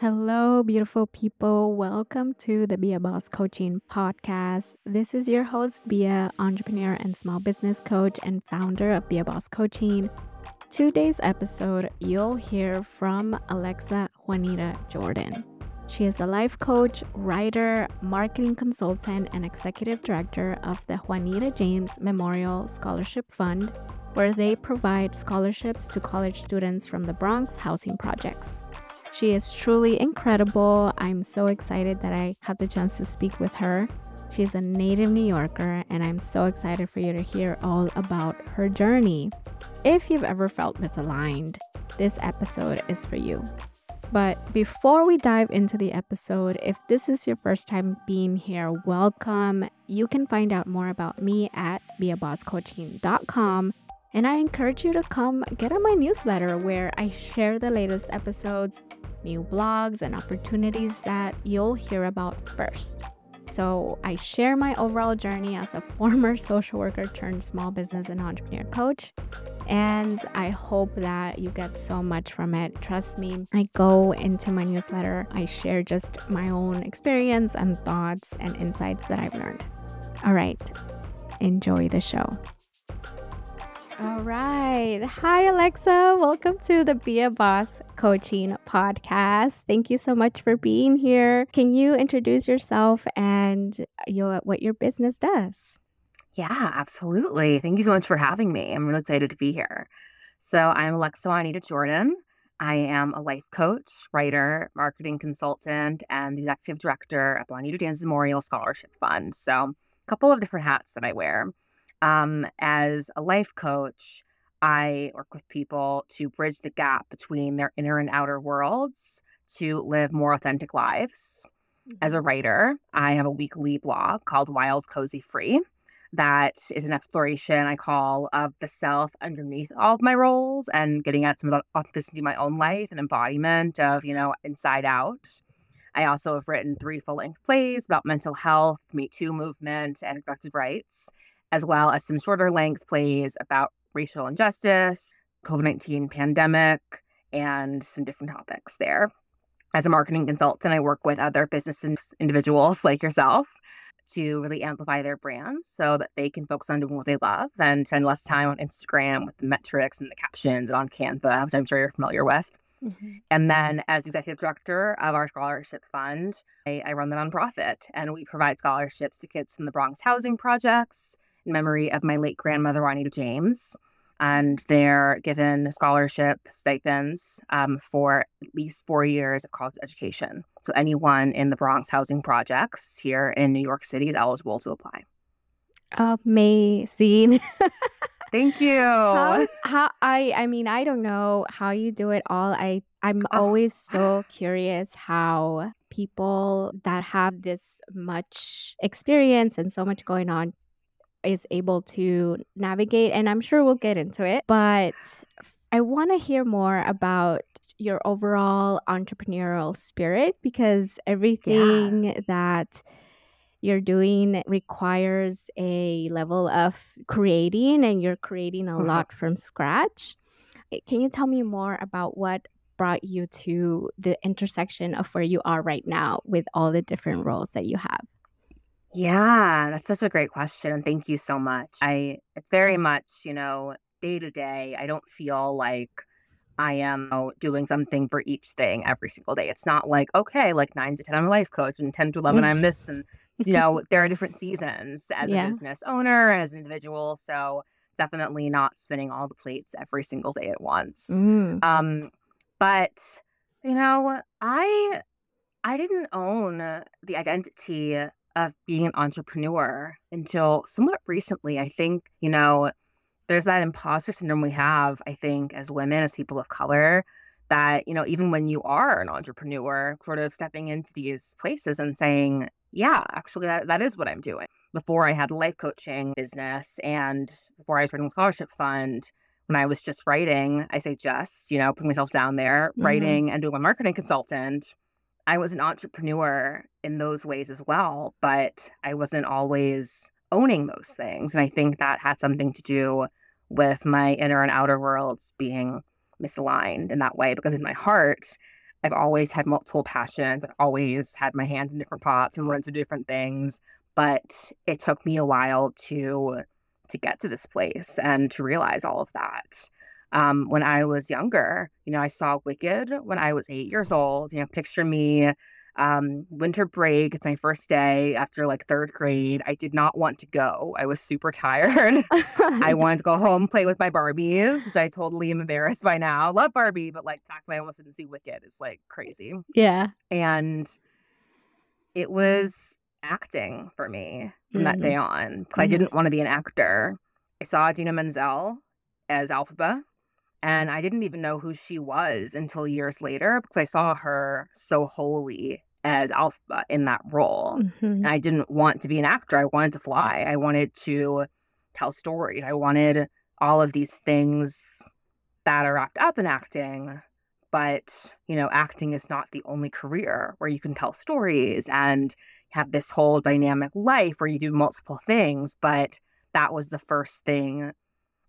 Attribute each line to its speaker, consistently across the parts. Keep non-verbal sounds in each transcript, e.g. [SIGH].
Speaker 1: Hello, beautiful people. Welcome to the Be a Boss Coaching Podcast. This is your host, Bia, entrepreneur and small business coach and founder of Be a Boss Coaching. Today's episode, you'll hear from Alexa Juanita Jordan. She is a life coach, writer, marketing consultant, and executive director of the Juanita James Memorial Scholarship Fund, where they provide scholarships to college students from the Bronx housing projects. She is truly incredible. I'm so excited that I had the chance to speak with her. She's a native New Yorker, and I'm so excited for you to hear all about her journey. If you've ever felt misaligned, this episode is for you. But before we dive into the episode, if this is your first time being here, welcome. You can find out more about me at beabosscoaching.com. And I encourage you to come get on my newsletter where I share the latest episodes, new blogs, and opportunities that you'll hear about first. So, I share my overall journey as a [LAUGHS] former social worker turned small business and entrepreneur coach. And I hope that you get so much from it. Trust me, I go into my newsletter, I share just my own experience and thoughts and insights that I've learned. All right, enjoy the show. All right. Hi, Alexa. Welcome to the Be a Boss Coaching Podcast. Thank you so much for being here. Can you introduce yourself and your, what your business does?
Speaker 2: Yeah, absolutely. Thank you so much for having me. I'm really excited to be here. So, I'm Alexa Juanita Jordan. I am a life coach, writer, marketing consultant, and the executive director of the Juanita James Memorial Scholarship Fund. So, a couple of different hats that I wear. Um, as a life coach, I work with people to bridge the gap between their inner and outer worlds to live more authentic lives. As a mm-hmm. writer, I have a weekly blog called Wild Cozy Free. That is an exploration I call of the self underneath all of my roles and getting at some of the authenticity of my own life and embodiment of, you know, inside out. I also have written three full length plays about mental health, Me Too movement, and reproductive rights as well as some shorter length plays about racial injustice, COVID 19 pandemic, and some different topics there. As a marketing consultant, I work with other business individuals [LAUGHS] like yourself to really amplify their brands so that they can focus on doing what they love and spend less time on Instagram with the metrics and the captions and on Canva, which I'm sure you're familiar with. Mm-hmm. And then, as executive director of our scholarship fund, I, I run the nonprofit and we provide scholarships to kids from the Bronx housing projects memory of my late grandmother, Ronnie James. And they're given scholarship stipends um, for at least four years of college education. So anyone in the Bronx housing projects here in New York City is eligible to apply.
Speaker 1: Amazing. [LAUGHS]
Speaker 2: Thank you.
Speaker 1: How, how, I I mean I don't know how you do it all. I I'm oh. always so curious how people that have this much experience and so much going on is able to navigate. And I'm sure we'll get into it. But I want to hear more about your overall entrepreneurial spirit because everything yeah. that you're doing requires a level of creating and you're creating a mm-hmm. lot from scratch. Eh, can you tell me more about what brought you to the intersection of where you are right now with all the different roles that you have?
Speaker 2: Yeah, that's such a great question. And thank you so much. I, it's very much, you know, day to day, I don't feel like I am doing something for each thing every single day. It's not like, okay, like nine to 10, I'm a life coach, and 10 to 11, I'm [LAUGHS] this. And, you know, there are different seasons as yeah. a business owner and as an individual. So definitely not spinning all the plates every single day at once. Mm. Um, but, you know, I, I didn't own the identity of being an entrepreneur until somewhat recently. I think, you know, there's that imposter syndrome we have, I think, as women, as people of color, that, you know, even when you are an entrepreneur, sort of stepping into these places and saying, yeah, actually, that, that is what I'm doing. Before I had a life coaching business and before I was running a scholarship fund, when I was just writing, I say just, you know, putting myself down there, mm-hmm. writing and doing my marketing consultant, I was an entrepreneur in those ways as well, but I wasn't always owning those things. And I think that had something to do with my inner and outer worlds being misaligned in that way because in my heart, I've always had multiple passions. I've always had my hands in different pots and run into different things. But it took me a while to to get to this place and to realize all of that. Um, when I was younger, you know, I saw Wicked when I was eight years old. You know, picture me um, winter break. It's my first day after like third grade. I did not want to go. I was super tired. [LAUGHS] I [LAUGHS] wanted to go home, play with my Barbies, which I totally am embarrassed by now. Love Barbie, but like the fact that I almost didn't see Wicked is like crazy.
Speaker 1: Yeah.
Speaker 2: And it was acting for me from that day
Speaker 1: Mm-hmm.
Speaker 2: on because I
Speaker 1: Mhm.
Speaker 2: didn't want to be an actor. I saw Idina Menzel as Elphaba, and I didn't even know who she was until years later because I saw her so wholly as Alpha in that role.
Speaker 1: Mhm.
Speaker 2: And I didn't want to be an actor. I wanted to fly. I wanted to tell stories. I wanted all of these things that are wrapped up in acting. But, you know, acting is not the only career where you can tell stories and have this whole dynamic life where you do multiple things. But that was the first thing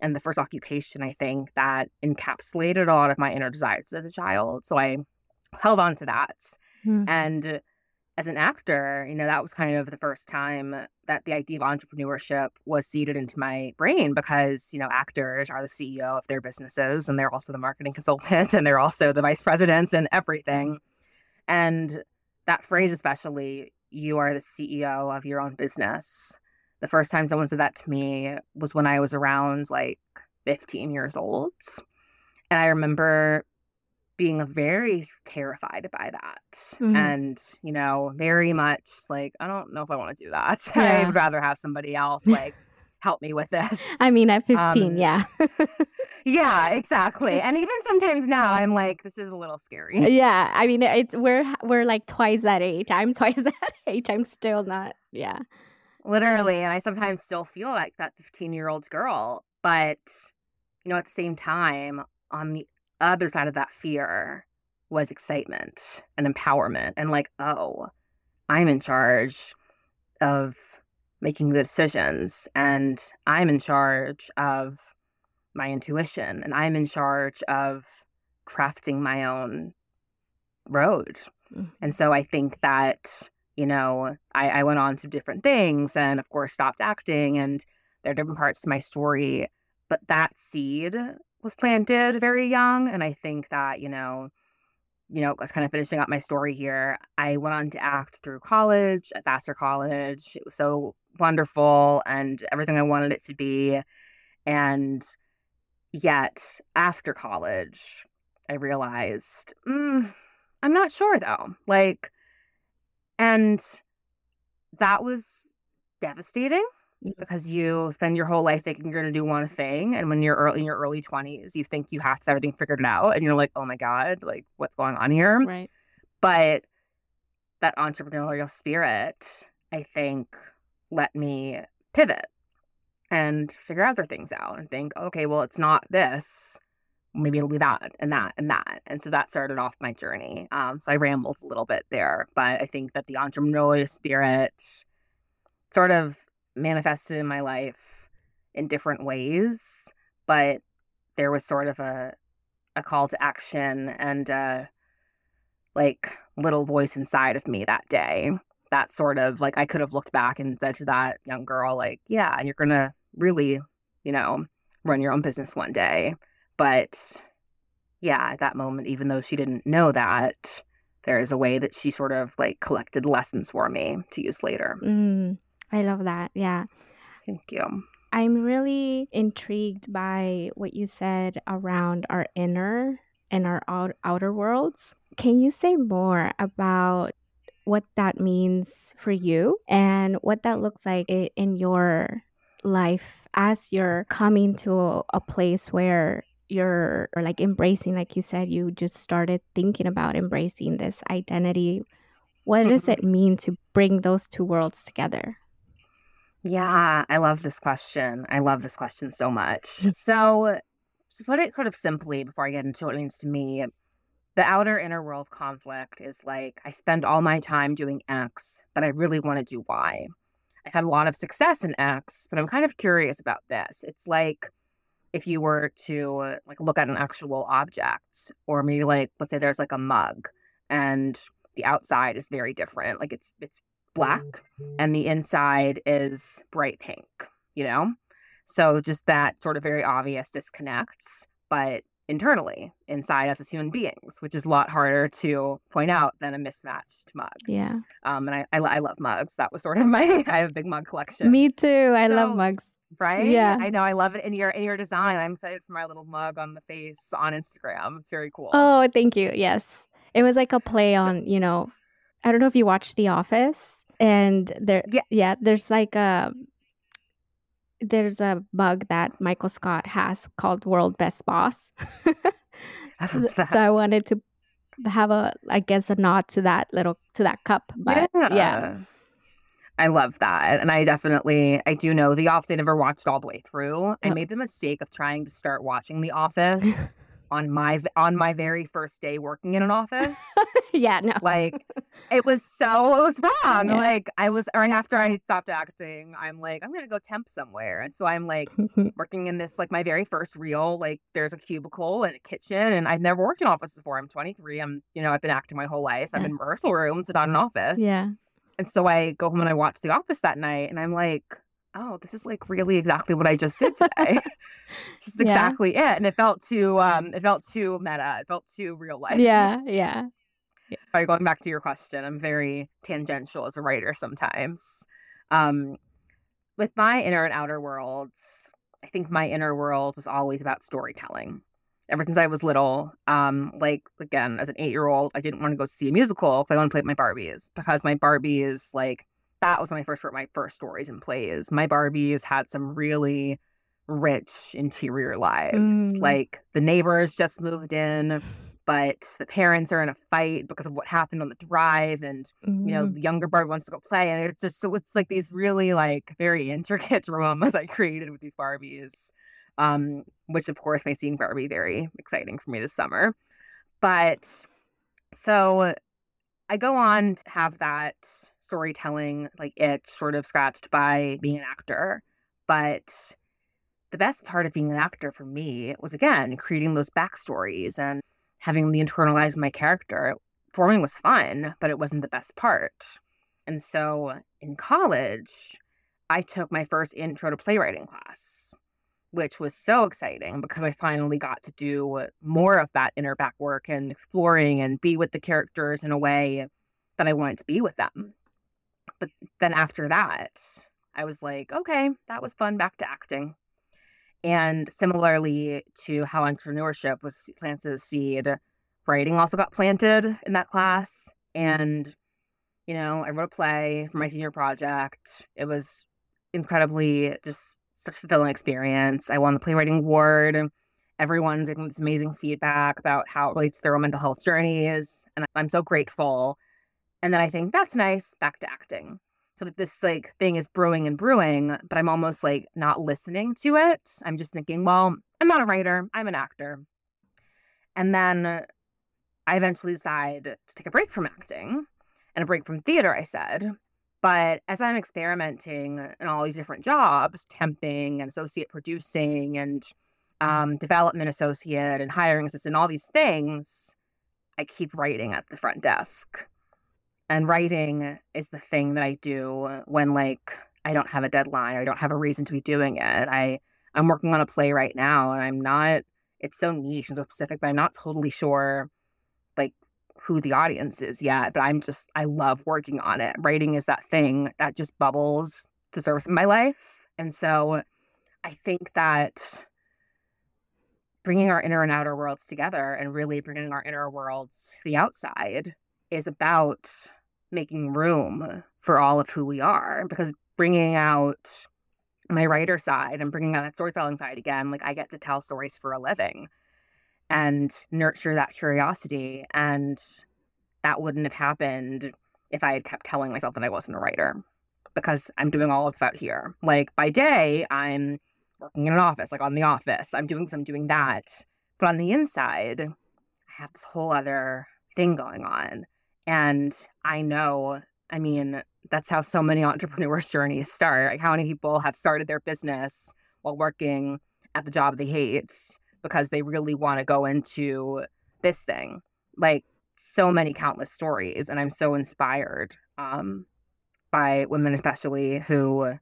Speaker 2: and the first occupation, I think, that encapsulated a lot of my inner desires as a child. So I held on to that.
Speaker 1: Mhm.
Speaker 2: And as an actor, you know, that was kind of the first time that the idea of entrepreneurship was seeded into my brain because, you know, actors are the CEO of their businesses and they're also the marketing [LAUGHS] consultants and they're also the vice presidents and everything. And that phrase, especially, you are the CEO of your own business. The first time someone said that to me was when I was around like 15 years old. And I remember being very terrified by that
Speaker 1: Mhm.
Speaker 2: and you know very much like i don't know if i want to do that [LAUGHS]
Speaker 1: Yeah.
Speaker 2: i would rather have somebody else [LAUGHS] like help me with this
Speaker 1: I mean, at 15,
Speaker 2: Um,
Speaker 1: yeah. [LAUGHS]
Speaker 2: yeah exactly and even sometimes now i'm like this is a little scary
Speaker 1: yeah. I mean, it's we're we're like twice that age. I'm twice that age. I'm still not. Yeah.
Speaker 2: Literally and i sometimes still feel like that 15 year old girl but you know at the same time on the other side of that fear was excitement and empowerment and like oh i'm in charge of making the decisions and i'm in charge of my intuition and i'm in charge of crafting my own road
Speaker 1: Mhm.
Speaker 2: and so I think that, you know, I, I went on to different things and, of course, stopped acting. And there are different parts to my story. But that seed was planted very young. And I think that, you know, you know, kind of finishing up my story here, I went on to act through college at Vassar College. It was so wonderful and everything I wanted it to be. And yet, after college, I realized, mm, I'm not sure though. Like, and that was devastating
Speaker 1: Mhm.
Speaker 2: because you spend your whole life thinking you're going to do one thing. And when you're early in your early 20s, you think you have have everything figured out. And you're like, oh my God, like, what's going on here?
Speaker 1: Right.
Speaker 2: But that entrepreneurial spirit, I think, let me pivot and figure other things out and think, okay, well, it's not this. Maybe it'll be that and that and that. And so that started off my journey. Um, so I rambled a little bit there, but I think that the entrepreneurial spirit sort of manifested in my life in different ways, but there was sort of a a call to action and uh like little voice inside of me that day that sort of like I could have looked back and said to that young girl, like, yeah, and you're gonna really, you know, run your own business one day. But yeah, at that moment, even though she didn't know that, there is a way that she sort of like collected lessons for me to use later.
Speaker 1: Mm, I love that. Yeah.
Speaker 2: Thank you.
Speaker 1: I'm really intrigued by what you said around our inner and our out- outer worlds. Can you say more about what that means for you and what that looks like in your life as you're coming to a, a place where you're or like embracing like you said you just started thinking about embracing this identity what does
Speaker 2: Mhm.
Speaker 1: it mean to bring those two worlds together
Speaker 2: Yeah, I love this question. I love this question so much. So, to put it kind of simply before I get into what it means to me, the outer inner world conflict is like I spend all my time doing X, but I really want to do Y. I've had a lot of success in X, but I'm kind of curious about this. It's like if you were to like look at an actual object, or maybe like let's say there's like a mug, and the outside is very different. Like it's it's black and the inside is bright pink, you know? So just that sort of very obvious disconnects, but internally inside us as human beings, which is a lot harder to point out than a mismatched mug.
Speaker 1: Yeah.
Speaker 2: Um, and I, I, I love mugs. That was sort of my [LAUGHS] I have a big mug collection.
Speaker 1: Me too. I
Speaker 2: So-
Speaker 1: love mugs.
Speaker 2: Right?
Speaker 1: Yeah.
Speaker 2: I know. I love it in your in your design. I'm excited for my little mug on the face on Instagram. It's very cool.
Speaker 1: Oh, thank you. Yes. It was like a play
Speaker 2: So-
Speaker 1: on, you know, I don't know if you watched The Office and there
Speaker 2: Yeah.
Speaker 1: yeah, there's like a there's a mug that Michael Scott has called World Best Boss. [LAUGHS]
Speaker 2: I [LAUGHS]
Speaker 1: so, so I wanted to have a I guess a nod to that little to that cup. But yeah.
Speaker 2: I love that. And I definitely I do know The Office I never watched all the way through. I made the mistake of trying to start watching The [LAUGHS] Office on my on my very first day working in an office. [LAUGHS]
Speaker 1: yeah, no.
Speaker 2: like it was so it was wrong.
Speaker 1: Yeah.
Speaker 2: Like I was right after I stopped acting, I'm like, I'm gonna go temp somewhere. And so I'm like [LAUGHS] working in this like my very first real like there's a cubicle and a kitchen and I've never worked in an office before. I'm 23. I'm you know I've been acting my whole life.
Speaker 1: Yeah.
Speaker 2: been in rehearsal rooms, and not an office.
Speaker 1: yeah.
Speaker 2: And so I go home and I watch The Office that night, and I'm like, oh, this is like really exactly what I just did today. [LAUGHS] [LAUGHS] this is
Speaker 1: Yeah.
Speaker 2: exactly it. And it felt too um it felt too meta. It felt too real life.
Speaker 1: Yeah, yeah. [LAUGHS]
Speaker 2: Sorry, going back to your question, I'm very tangential as a writer sometimes. Um, with my inner and outer worlds, I think my inner world was always about storytelling. Ever since I was little, um, like again, as an eight year old, I didn't want to go see a musical if I want to play with my Barbies because my Barbies, like, that was when I first wrote my first stories and plays. My Barbies had some really rich interior lives.
Speaker 1: Mm.
Speaker 2: Like, the neighbors just moved in but the parents are in a fight because of what happened on the drive and you know
Speaker 1: Mhm.
Speaker 2: the younger Barbie wants to go play and it's just so it's like these really like very intricate [LAUGHS] dramas I created with these Barbies um which of course may seem Barbie very exciting for me this summer but so I go on to have that storytelling like itch sort of scratched by being an actor but the best part of being an actor for me was again creating those backstories and having the internalize my character. Forming was fun, but it wasn't the best part. And so in college, I took my first intro to playwriting class, which was so exciting because I finally got to do more of that inner back work and exploring and be with the characters in a way that I wanted to be with them. But then after that, I was like, okay, that was fun, back to acting. And similarly to how entrepreneurship was planted as seed, writing also got planted in that class. And, you know, I wrote a play for my senior project. It was incredibly just such a fulfilling experience. I won the playwriting award. Everyone's giving this amazing feedback about how it relates to their own mental health journeys. And I'm so grateful. And then I think that's nice, back to acting so that this like thing is brewing and brewing but i'm almost like not listening to it i'm just thinking well i'm not a writer i'm an actor and then i eventually decide to take a break from acting and a break from theater i said but as i'm experimenting in all these different jobs temping and associate producing and um, development associate and hiring assistant all these things i keep writing at the front desk and writing is the thing that I do when like I don't have a deadline or I don't have a reason to be doing it. I I'm working on a play right now and I'm not it's so niche and so specific, but I'm not totally sure who the audience is yet. But I'm just I love working on it. Writing is that thing that just bubbles to surface in my life. And so I think that bringing our inner and outer worlds together and really bringing our inner worlds to the outside is about making room for all of who we are because bringing out my writer side and bringing out that storytelling side again like i get to tell stories for a living and nurture that curiosity and that wouldn't have happened if i had kept telling myself that i wasn't a writer because i'm doing all this out here. Like by day i'm working in an office like on the office. I'm doing this i'm doing that. But on the inside i have this whole other thing going on. And I know, I mean, that's how so many [LAUGHS] entrepreneurs' journeys start. Like, how many people have started their business while working at the job they hate because they really want to go into this thing? Like, so many countless stories, and I'm so inspired um, by women, especially who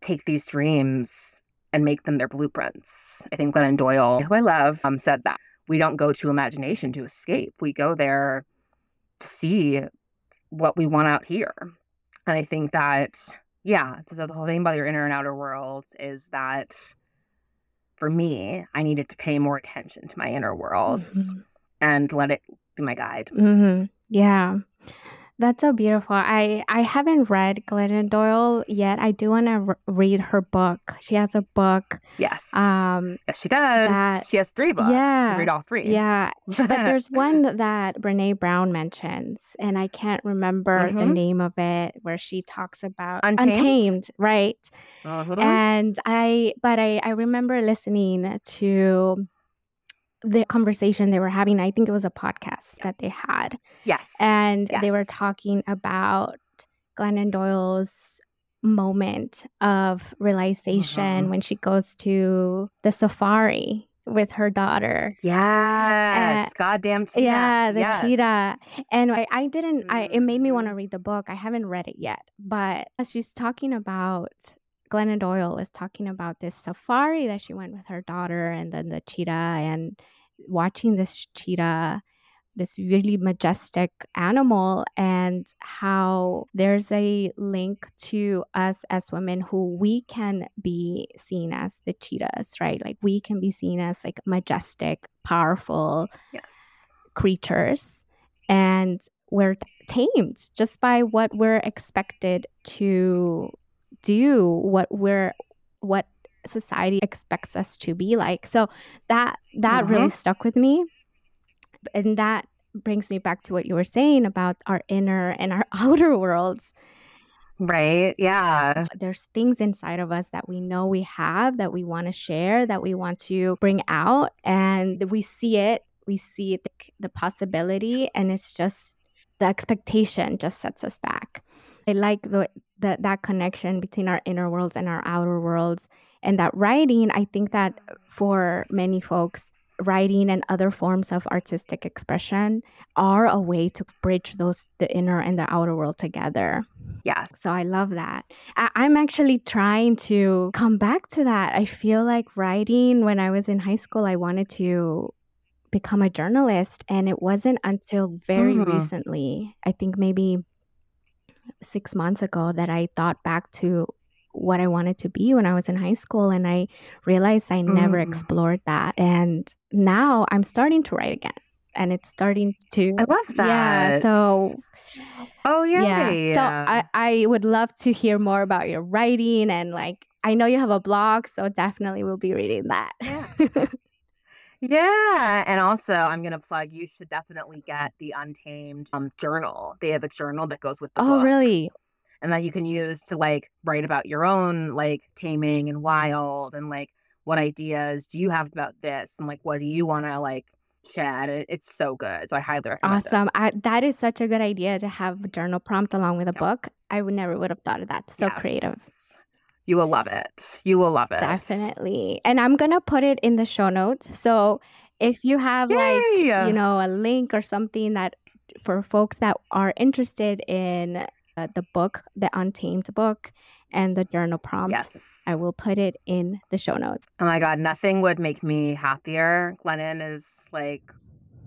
Speaker 2: take these dreams and make them their blueprints. I think Glennon Doyle, who I love, um, said that we don't go to imagination to escape. We go there to see what we want out here. And I think that, yeah, the, the whole thing about your inner and outer worlds is that for me, I needed to pay more attention to my inner worlds mm-hmm. and let it be my guide.
Speaker 1: Mm-hmm. Yeah. That's so beautiful. I I haven't read Glennon Doyle yet. I do want to re- read her book. She has a book.
Speaker 2: Yes. Um. Yes, she does. That, she has three books. Yeah. read all three.
Speaker 1: Yeah. but [LAUGHS] there's one that Brene Brown mentions, and I can't remember mm-hmm. the name of it, where she talks about
Speaker 2: Untamed,
Speaker 1: Untamed right? Uh-huh. And I, but I I remember listening to the conversation they were having, I think it was a podcast that they had.
Speaker 2: Yes.
Speaker 1: And
Speaker 2: yes.
Speaker 1: they were talking about Glennon Doyle's moment of realization mm-hmm. when she goes to the safari with her daughter.
Speaker 2: Yes, uh, goddamn cheetah.
Speaker 1: Yeah, the yes. cheetah. And I, I didn't. I it made me want to mm-hmm. read the book. I haven't read it yet, but as she's talking about Glennon Doyle is talking about this safari that she went with her daughter, and then the cheetah and watching this cheetah this really majestic animal and how there's a link to us as women who we can be seen as the cheetahs right like we can be seen as like majestic powerful
Speaker 2: yes.
Speaker 1: creatures and we're tamed just by what we're expected to do what we're what society expects us to be like. So that that really stuck with me. And that brings me back to what you were saying about our inner and our [LAUGHS] outer worlds.
Speaker 2: Right. Yeah.
Speaker 1: There's things inside of us that we know we have that we want to share, that we want to bring out. And we see it, we see the, the possibility, and it's just the expectation just sets us back. I like the, the that connection between our inner worlds and our outer worlds and that writing i think that for many folks writing and other forms of artistic expression are a way to bridge those the inner and the outer world together.
Speaker 2: Yes.
Speaker 1: So i love that. I, i'm actually trying to come back to that. I feel like writing when i was in high school i wanted to become a journalist and it wasn't until very mm. recently i think maybe six months ago that i thought back to what I wanted to be when I was in high school. And I realized I never mm. explored that. And now I'm starting to write again. And it's starting to.
Speaker 2: I love that.
Speaker 1: Yeah. So.
Speaker 2: Oh, yeah.
Speaker 1: yeah. So I, I would love to hear more about your writing. And like, I know you have a blog. So definitely we'll be reading that.
Speaker 2: Yeah. [LAUGHS] Yeah, and also I'm gonna plug. You should definitely get the Untamed um, journal. They have a journal that goes with the
Speaker 1: oh,
Speaker 2: book.
Speaker 1: really?
Speaker 2: and that you can use to like write about your own like taming and wild and like what ideas do you have about this and like what do you want to like chat it, it's so good so i highly recommend
Speaker 1: awesome I, that is such a good idea to have a journal prompt along with a yep. book i would never would have thought of that so yes. creative
Speaker 2: you will love it you will love it
Speaker 1: definitely and i'm gonna put it in the show notes so if you have Yay! like you know a link or something that for folks that are interested in uh, the book, the Untamed book, and the journal prompt.
Speaker 2: Yes.
Speaker 1: I will put it in the show notes.
Speaker 2: Oh my God, nothing would make me happier. Glennon is like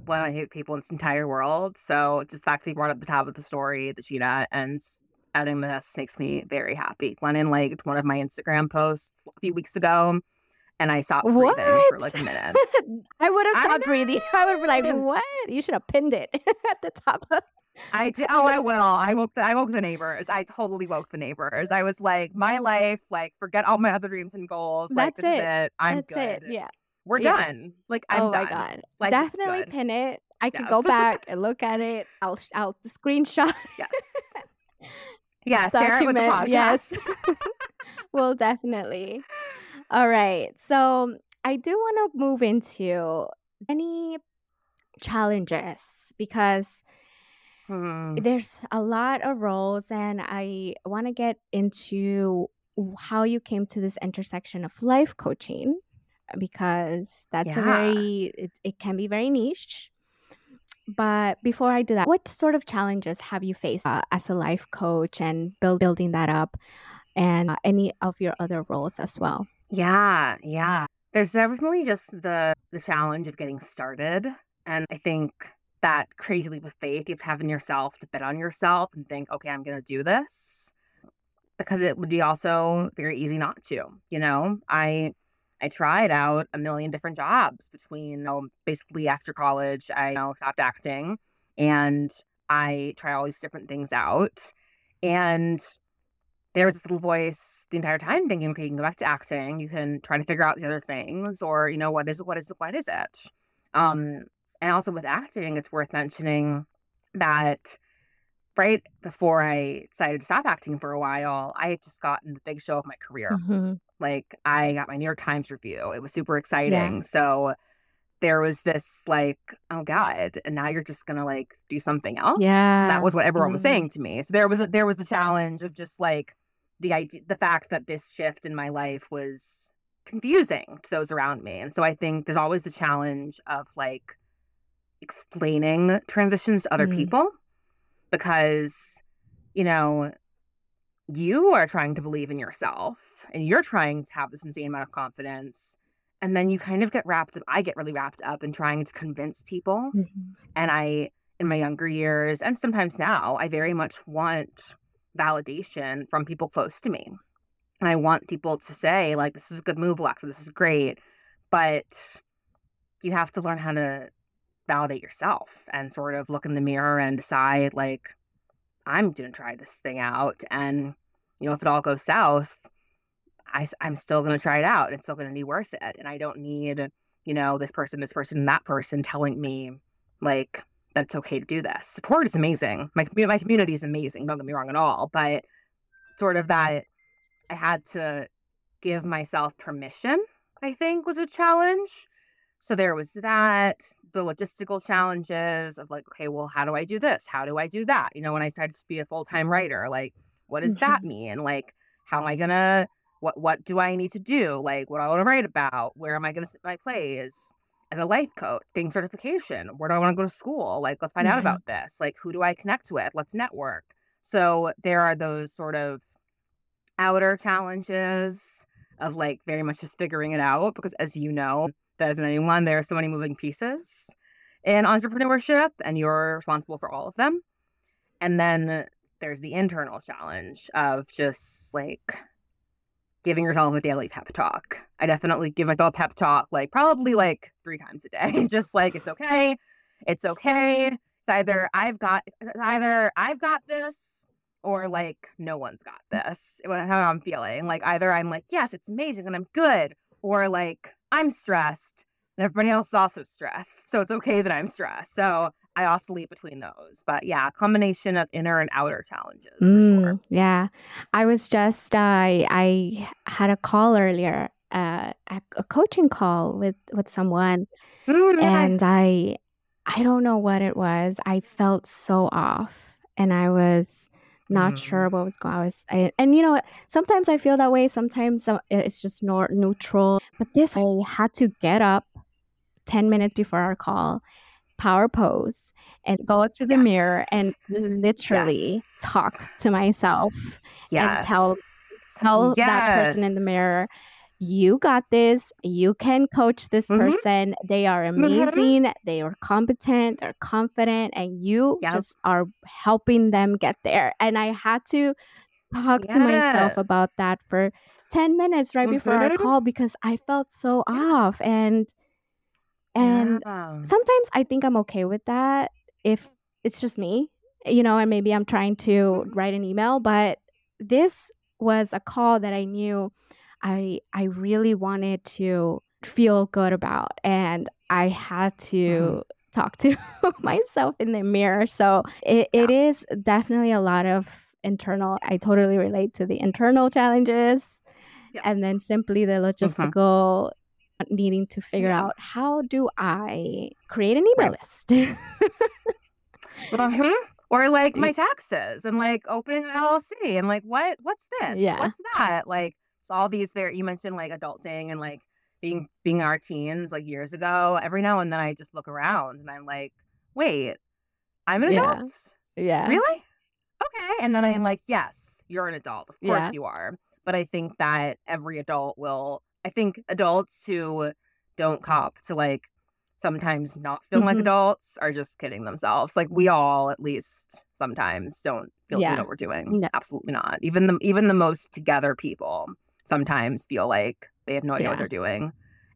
Speaker 2: one of my favorite people in this entire world. So just the fact that he brought up the top of the story, the cheetah, and adding this makes me very happy. Glennon liked one of my Instagram posts a few weeks ago and I stopped breathing what? for like a minute. [LAUGHS]
Speaker 1: I would have stopped breathing. [LAUGHS] I would be like, [LAUGHS] "What? You should have pinned it at the top." Of-
Speaker 2: I did. Oh, I will. I woke. The, I woke the neighbors. I totally woke the neighbors. I was like, my life. Like, forget all my other dreams and goals.
Speaker 1: That's
Speaker 2: like, this
Speaker 1: it.
Speaker 2: is it. I'm
Speaker 1: That's
Speaker 2: good.
Speaker 1: It. Yeah.
Speaker 2: We're yeah. done. Like, I'm
Speaker 1: oh
Speaker 2: done.
Speaker 1: my god. Life Definitely pin it. I yes. could go back and look at it. I'll I'll screenshot.
Speaker 2: Yes. Yeah. Share it with the podcast.
Speaker 1: Yes. [LAUGHS] well, definitely. All right. So I do want to move into any challenges because
Speaker 2: Hmm.
Speaker 1: there's a lot of roles, and I want to get into how you came to this intersection of life coaching because that's a very it, it can be very niche But before I do that, what sort of challenges have you faced uh, as a life coach and build, building that up and uh, any of your other roles as well?
Speaker 2: Yeah, yeah. There's definitely just the the challenge of getting started. And I think that crazy leap of faith you have to have in yourself to bet on yourself and think, okay, I'm gonna do this. Because it would be also very easy not to. You know, I I tried out a million different jobs between you know, basically after college. I you know, stopped acting and I tried all these different things out. And there was this little voice the entire time thinking, okay, you can go back to acting. You can try to figure out the other things, or you know, what is it? What is it? What is it? Um, and also with acting, it's worth mentioning that right before I decided to stop acting for a while, I had just gotten the big show of my career.
Speaker 1: Mm-hmm.
Speaker 2: Like I got my New York Times review. It was super exciting.
Speaker 1: Yeah.
Speaker 2: So there was this like, oh God, and now you're just gonna like do something else.
Speaker 1: Yeah.
Speaker 2: That was what everyone was
Speaker 1: Mhm.
Speaker 2: saying to me. So there was a, there was the challenge of just like the idea the fact that this shift in my life was confusing to those around me. And so I think there's always the challenge of like explaining transitions to other
Speaker 1: Mm.
Speaker 2: people because you know you are trying to believe in yourself and you're trying to have this insane amount of confidence and then you kind of get wrapped up i get really wrapped up in trying to convince people
Speaker 1: Mhm.
Speaker 2: and i in my younger years and sometimes now i very much want validation from people close to me and i want people to say like this is a good move alexa this is great but you have to learn how to validate yourself and sort of look in the mirror and decide like i'm going to try this thing out and you know if it all goes south I, i'm still going to try it out. It's still going to be worth it. And I don't need, you know, this person, this person, that person telling me like that it's okay to do this. Support is amazing. My my community is amazing. Don't get me wrong at all. But sort of that I had to give myself permission. I think was a challenge. So there was that, the logistical challenges of like, okay, well, how do I do this? How do I do that? You know, when I started to be a full time writer, like, what does that mean? Like, how am I gonna what what do I need to do? Like what do I want to write about? Where am I to sit my plays? As a life coach, getting certification. Where do I want to go to school? Like let's find out
Speaker 1: Mhm.
Speaker 2: about this. Like who do I connect with? Let's network. So there are those sort of outer challenges of like very much just figuring it out because as you know, than anyone, there are so many moving pieces in entrepreneurship and you're responsible for all of them. And then there's the internal challenge of just like giving yourself a daily pep talk. I definitely give myself a pep talk like probably like three times a day. [LAUGHS] Just like it's okay. It's okay. It's either I've got either I've got this or like no one's got this. How I'm feeling. Like either I'm like, yes, it's amazing and I'm good, or like I'm stressed and everybody else is also stressed. So it's okay that I'm stressed. So I oscillate between those. But yeah, a combination of inner and outer challenges for sure.
Speaker 1: Mm, yeah. I was just I I had a call earlier, uh, a, a coaching call with with someone,
Speaker 2: Mm, yeah.
Speaker 1: and I I don't know what it was. I felt so off, and I was not
Speaker 2: Mm.
Speaker 1: sure what was going. I was, I, and you know, sometimes I feel that way. Sometimes uh, it's just nor neutral. But this, I had to get up ten minutes before our call, power pose, and go to the mirror and literally
Speaker 2: Yes.
Speaker 1: talk to myself and tell
Speaker 2: Yes.
Speaker 1: tell that person in the mirror
Speaker 2: Yes.
Speaker 1: You got this. You can coach this
Speaker 2: Mhm.
Speaker 1: person. They are
Speaker 2: Mhm.
Speaker 1: amazing. They are competent. They're confident. And you just are helping them get there. And i had to talk to myself about that for 10 minutes right before our
Speaker 2: Mhm.
Speaker 1: call because i felt so off. And and
Speaker 2: Yeah.
Speaker 1: sometimes I think I'm okay with that if it's just me, you know, and maybe I'm trying to write an email, but this was a call that I knew I I really wanted to feel good about and I had to talk to [LAUGHS] myself in the mirror. So it, it is definitely a lot of internal I totally relate to the internal challenges
Speaker 2: Yeah.
Speaker 1: and then simply the logistical needing to figure
Speaker 2: Yeah.
Speaker 1: out how do I create an email
Speaker 2: Right.
Speaker 1: list. [LAUGHS]
Speaker 2: Mhm. Or like my taxes and like opening an LLC and like what what's this?
Speaker 1: Yeah.
Speaker 2: What's that? Like so all these very you mentioned like adulting and like being being our teens like years ago. Every now and then I just look around and I'm like, wait, I'm an
Speaker 1: Yeah.
Speaker 2: adult?
Speaker 1: Yeah.
Speaker 2: Really? Okay. And then I'm like, yes, you're an adult. Of course
Speaker 1: Yeah.
Speaker 2: you are. But I think that every adult will, I think adults who don't cop to like sometimes not feeling like
Speaker 1: Mhm.
Speaker 2: adults are just kidding themselves. Like we all, at least sometimes, don't feel we know what we're doing.
Speaker 1: No.
Speaker 2: Absolutely not. Even the even the most together people sometimes feel like they have no idea what they're doing.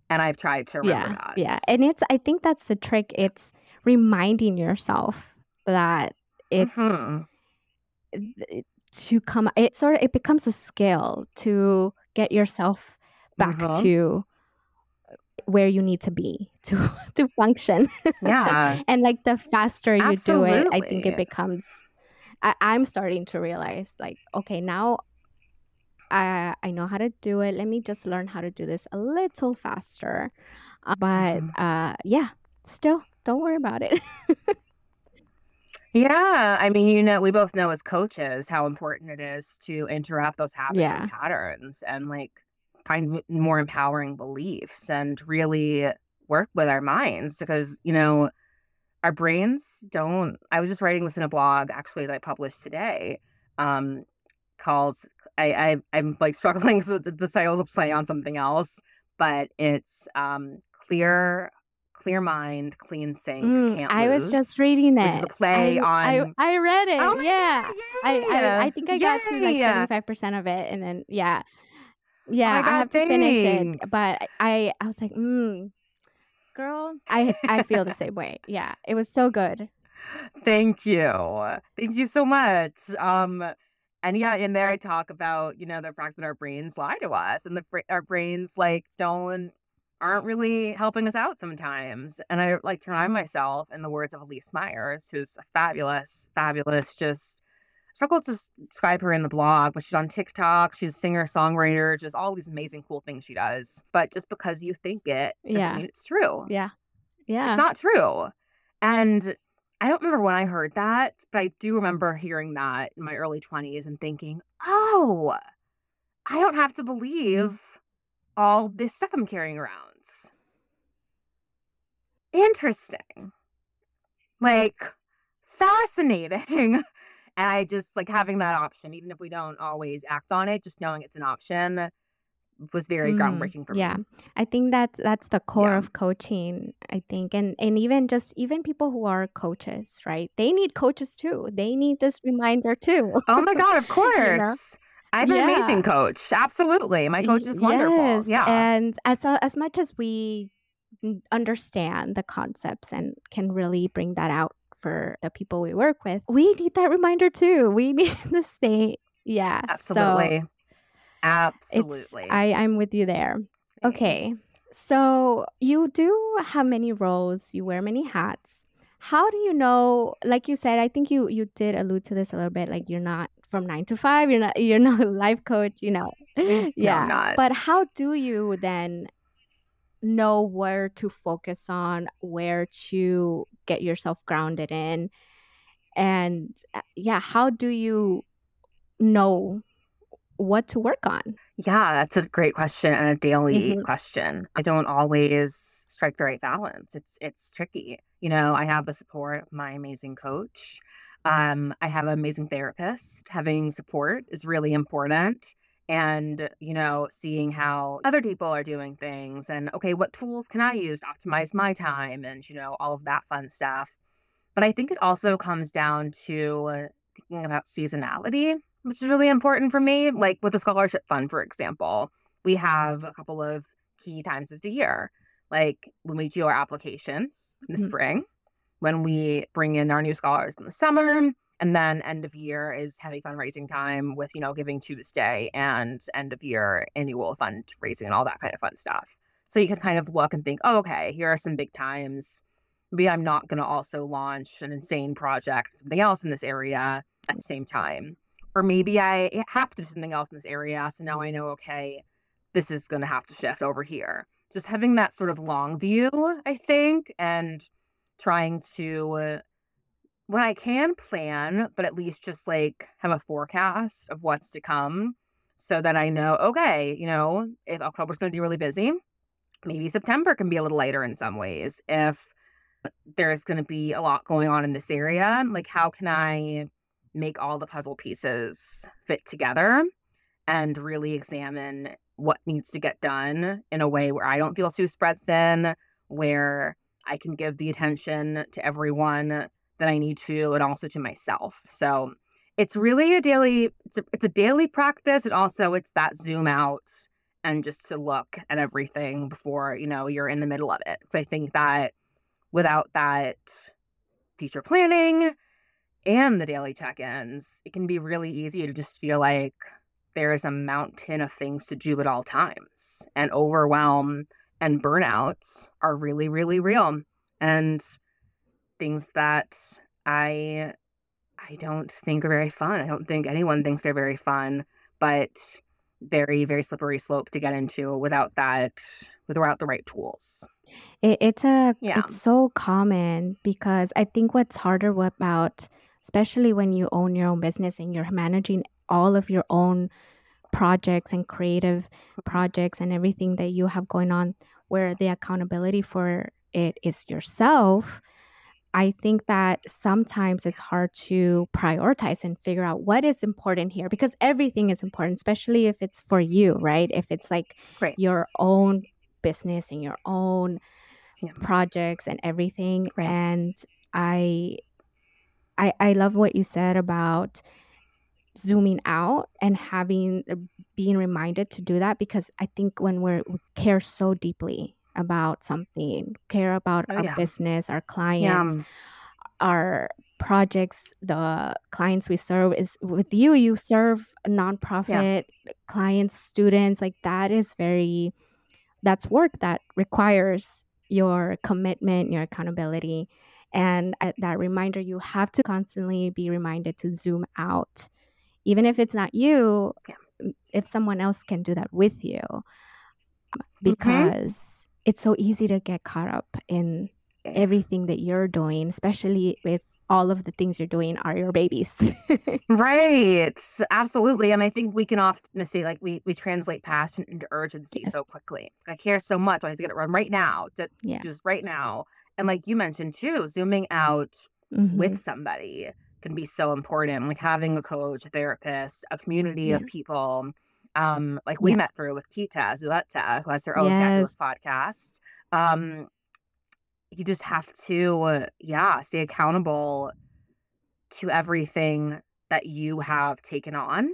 Speaker 2: And I've tried to remember
Speaker 1: Yeah.
Speaker 2: that.
Speaker 1: Yeah. And it's I think that's the trick. It's reminding yourself that it's
Speaker 2: Mhm.
Speaker 1: to come it sort of it becomes a skill to get yourself back
Speaker 2: Mhm.
Speaker 1: to where you need to be [LAUGHS] to to function
Speaker 2: Yeah.
Speaker 1: and like the faster you do it i think it becomes I, i'm starting to realize like okay now I, I know how to do it. Let me just learn how to do this a little faster. Uh, but
Speaker 2: Mhm.
Speaker 1: uh, yeah, still, don't worry about it. [LAUGHS]
Speaker 2: Yeah, I mean, you know, we both know as coaches how important it is to interrupt those habits
Speaker 1: Yeah.
Speaker 2: and patterns and like find more empowering beliefs and really work with our minds because, you know, our brains don't. I was just writing this in a blog actually that I published today um, called, I, I, I'm like struggling [LAUGHS] with the, the title to play on something else, but it's um, Clear. Clear mind, clean sink,
Speaker 1: Mm,
Speaker 2: can't
Speaker 1: I
Speaker 2: lose.
Speaker 1: was just reading it.
Speaker 2: a play
Speaker 1: I,
Speaker 2: on-
Speaker 1: I, I read it.
Speaker 2: Oh
Speaker 1: yeah.
Speaker 2: God,
Speaker 1: I, I! I think I got to like seventy five percent of it, and then yeah, yeah, I have to finish it. But I I was like, mm, girl, I I feel the same way. Yeah, it was so good. [GASPS]
Speaker 2: Thank you. Thank you so much. Um, and yeah, in there I talk about, you know, the fact that our brains lie to us and the our brains like don't aren't really helping us out sometimes. And I like to remind mm-hmm. myself in the words of Elyse Myers, who's a fabulous, fabulous, just struggle to describe her in the blog, but she's on TikTok, she's a singer, songwriter, just all these amazing cool things she does. But just because you think it doesn't
Speaker 1: Yeah.
Speaker 2: mean it's true.
Speaker 1: Yeah, yeah,
Speaker 2: It's not true. And I don't remember when I heard that, but I do remember hearing that in my early 20s and thinking, oh, I don't have to mm. believe all this stuff I'm carrying around. Interesting. Like, fascinating. [LAUGHS] And I just like having that option, even if we don't always act on it, just knowing it's an option was very
Speaker 1: Mm,
Speaker 2: groundbreaking for
Speaker 1: yeah.
Speaker 2: me. Yeah.
Speaker 1: I think that's that's the core
Speaker 2: Yeah.
Speaker 1: of coaching. I think, and and even just even people who are coaches, right? They need coaches too. They need this reminder too.
Speaker 2: Oh my God, of [LAUGHS]
Speaker 1: know?
Speaker 2: course. I have an
Speaker 1: Yeah.
Speaker 2: amazing coach. Absolutely. My coach is wonderful.
Speaker 1: Yes,
Speaker 2: Yeah.
Speaker 1: and as as much as we understand the concepts and can really bring that out for the people we work with, we need that reminder too. We [LAUGHS] need to stay, yeah. So
Speaker 2: Absolutely.
Speaker 1: it's I I'm with you there. Okay, so you do have many roles. You wear many hats. How do you know? Like you said, I think you you did allude to this a little bit. Like you're not from nine to five. You're not you're [LAUGHS] not a life coach. You know, [LAUGHS]
Speaker 2: No,
Speaker 1: yeah. But how do you then know where to focus on, where to get yourself grounded in? And uh, yeah, how do you know what to work on?
Speaker 2: Yeah, that's a great question and a daily
Speaker 1: Mhm.
Speaker 2: question. I don't always strike the right balance. It's it's tricky. You know, I have the support of my amazing coach. Um, I have an amazing therapist. Having support is really important. And, you know, seeing how other people are doing things and okay, what tools can I use to optimize my time and, you know, all of that fun stuff. But I think it also comes down to uh, thinking about seasonality, which is really important for me. Like with the scholarship fund, for example, we have a couple of key times of the year, like when we do our applications in the
Speaker 1: Mhm.
Speaker 2: spring, when we bring in our new scholars in the summer, and then end of year is heavy fundraising time with, you know, Giving Tuesday and end of year annual fundraising and all that kind of fun stuff. So you can kind of look and think, oh, okay, here are some big times. Maybe I'm not going to also launch an insane project, something else in this area at the same time. Or maybe I have to do something else in this area. So now I know, okay, this is going to have to shift over here. Just having that sort of long view, I think, and trying to, uh, when I can plan, but at least just like have a forecast of what's to come so that I know, okay, you know, if October's going to be really busy, maybe September can be a little later in some ways. If there's going to be a lot going on in this area. Like, how can I make all the puzzle pieces fit together and really examine what needs to get done in a way where I don't feel too spread thin, where I can give the attention to everyone that I need to and also to myself. So it's really a daily it's a, it's a daily practice and also it's that zoom out and just to look at everything before, you know, you're in the middle of it. So I think that without that future planning and the daily check-ins, it can be really easy to just feel like there's a mountain of things to do at all times and overwhelm and burnouts are really really real and things that i i don't think are very fun i don't think anyone thinks they're very fun but very very slippery slope to get into without that without the right tools.
Speaker 1: It, it's a
Speaker 2: yeah.
Speaker 1: it's so common because I think what's harder about especially when you own your own business and you're managing all of your own projects and creative projects and everything that you have going on where the accountability for it is yourself i think that sometimes it's hard to prioritize and figure out what is important here because everything is important especially if it's for you right? If it's like
Speaker 2: right.
Speaker 1: your own business and your own
Speaker 2: yeah.
Speaker 1: projects and everything.
Speaker 2: Right.
Speaker 1: And i i i love what you said about zooming out and having uh, being reminded to do that because I think when we're we care so deeply about something, care about
Speaker 2: oh
Speaker 1: our
Speaker 2: yeah.
Speaker 1: business, our clients,
Speaker 2: um,
Speaker 1: our projects, the clients we serve is with you, you serve a
Speaker 2: yeah.
Speaker 1: nonprofit clients, students, like that is very that's work that requires your commitment, your accountability. And uh, that reminder, you have to constantly be reminded to zoom out even if it's not you,
Speaker 2: yeah
Speaker 1: if someone else can do that with you,
Speaker 2: hmm
Speaker 1: because it's so easy to get caught up in everything that you're doing, especially with all of the things you're doing are your babies. [LAUGHS]
Speaker 2: Right. Absolutely. And I think we can often see like we we translate passion into urgency
Speaker 1: yes.
Speaker 2: so quickly. I care so much. I have to get it run right now. To
Speaker 1: Yeah.
Speaker 2: just right now. And like you mentioned too, zooming out
Speaker 1: hmm
Speaker 2: with somebody can be so important. Like having a coach, a therapist, a community of people. Um, like we
Speaker 1: Yeah.
Speaker 2: met through with Kita Zuleta, who has her own
Speaker 1: Yes.
Speaker 2: fabulous podcast. Um, you just have to, uh, yeah, stay accountable to everything that you have taken on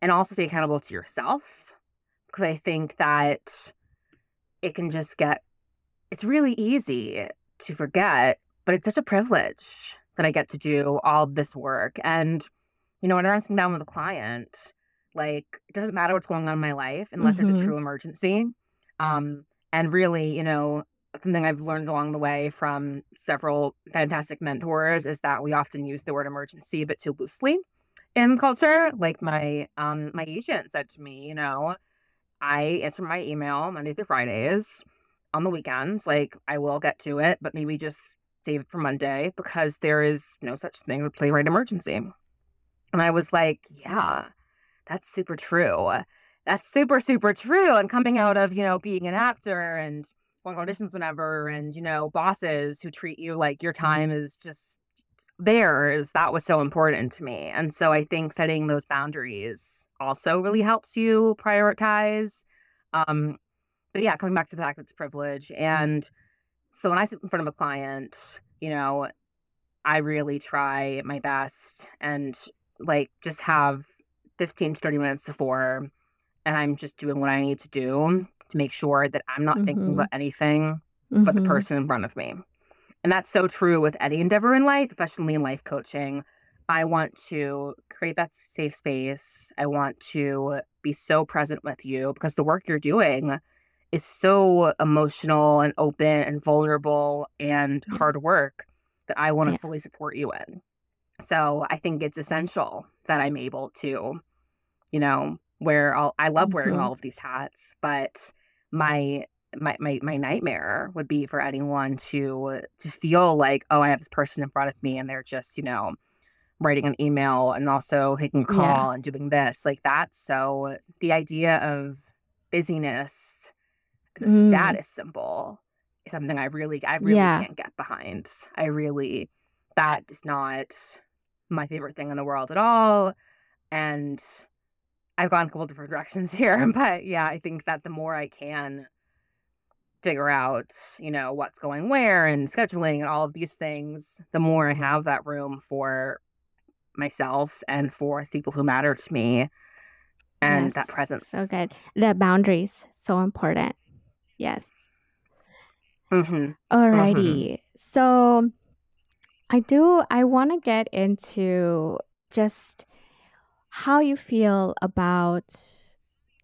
Speaker 2: and also stay accountable to yourself because I think that it can just get it's really easy to forget, but it's such a privilege that I get to do all this work. And you know, when I'm sitting down with a client, like it doesn't matter what's going on in my life unless there's a
Speaker 1: hmm
Speaker 2: true emergency. Um, and really, you know, something I've learned along the way from several fantastic mentors is that we often use the word emergency but too loosely in culture. Like my um my agent said to me, you know, I answer my email Monday through Fridays. On the weekends, like I will get to it, but maybe just save it for Monday because there is no such thing as a playwright emergency. And I was like, yeah, that's super true. That's super, super true. And coming out of, you know, being an actor and going auditions whenever and, you know, bosses who treat you like your time is just theirs, that was so important to me. And so I think setting those boundaries also really helps you prioritize. Um, but yeah, coming back to the fact that it's privilege. And so when I sit in front of a client, you know, I really try my best and like just have 15 to 30 minutes before and I'm just doing what I need to do to make sure that I'm not thinking
Speaker 1: hmm
Speaker 2: about anything but the
Speaker 1: hmm
Speaker 2: person in front of me. And that's so true with any endeavor in life, especially in life coaching. I want to create that safe space. I want to be so present with you because the work you're doing is so emotional and open and vulnerable and hard work that I want to
Speaker 1: Yeah.
Speaker 2: fully support you in. So I think it's essential that I'm able to, you know, wear all I love wearing
Speaker 1: hmm
Speaker 2: all of these hats, but my my my my nightmare would be for anyone to to feel like, oh, I have this person in front of me and they're just, you know, writing an email and also taking a
Speaker 1: Yeah.
Speaker 2: call and doing this like that. So the idea of busyness as a
Speaker 1: Mm.
Speaker 2: status symbol is something I really, I really
Speaker 1: Yeah.
Speaker 2: can't get behind. I really, that is not my favorite thing in the world at all. And I've gone a couple different [LAUGHS] directions here, but yeah, I think that the more I can figure out, you know, what's going where and scheduling and all of these things, the more I have that room for myself and for people who matter to me and that presence.
Speaker 1: So good. The boundaries, so important. Yes.
Speaker 2: hmm
Speaker 1: Alrighty. So I do, I want to get into just how you feel about,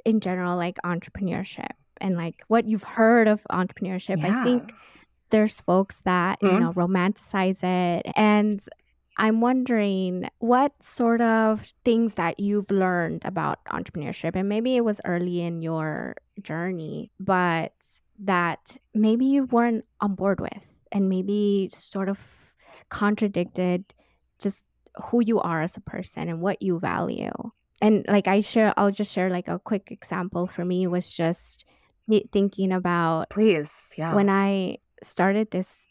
Speaker 1: in general, like entrepreneurship and like what you've heard of entrepreneurship. I think there's folks that, you
Speaker 2: Mhm.
Speaker 1: know, romanticize it. And I'm wondering what sort of things that you've learned about entrepreneurship, and maybe it was early in your journey, but that maybe you weren't on board with, and maybe sort of contradicted just who you are as a person and what you value. And like I share, I'll just share like a quick example for me was just thinking about
Speaker 2: Please. Yeah.
Speaker 1: when I started this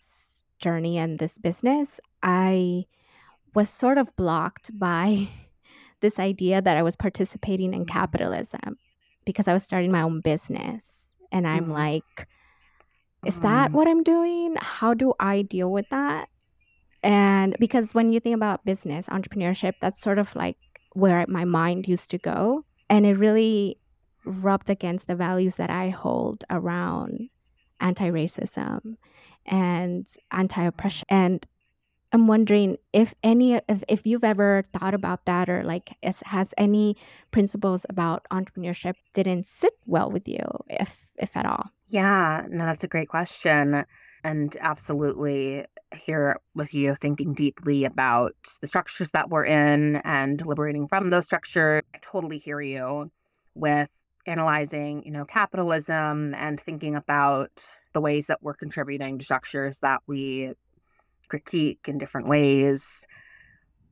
Speaker 1: journey and this business, I was sort of blocked by [LAUGHS] this idea that I was participating in capitalism because I was starting my own business. And I'm
Speaker 2: Mhm.
Speaker 1: like, is that
Speaker 2: Mm.
Speaker 1: what I'm doing? How do I deal with that? And because when you think about business, entrepreneurship, that's sort of like where my mind used to go. And it really rubbed against the values that I hold around anti racism and anti oppression. And I'm wondering if any if, if you've ever thought about that or like is, has any principles about entrepreneurship didn't sit well with you if if at all
Speaker 2: Yeah, no, that's a great question. And absolutely here with you thinking deeply about the structures that we're in and liberating from those structures. I totally hear you with analyzing, you know, capitalism and thinking about the ways that we're contributing to structures that we critique in different ways.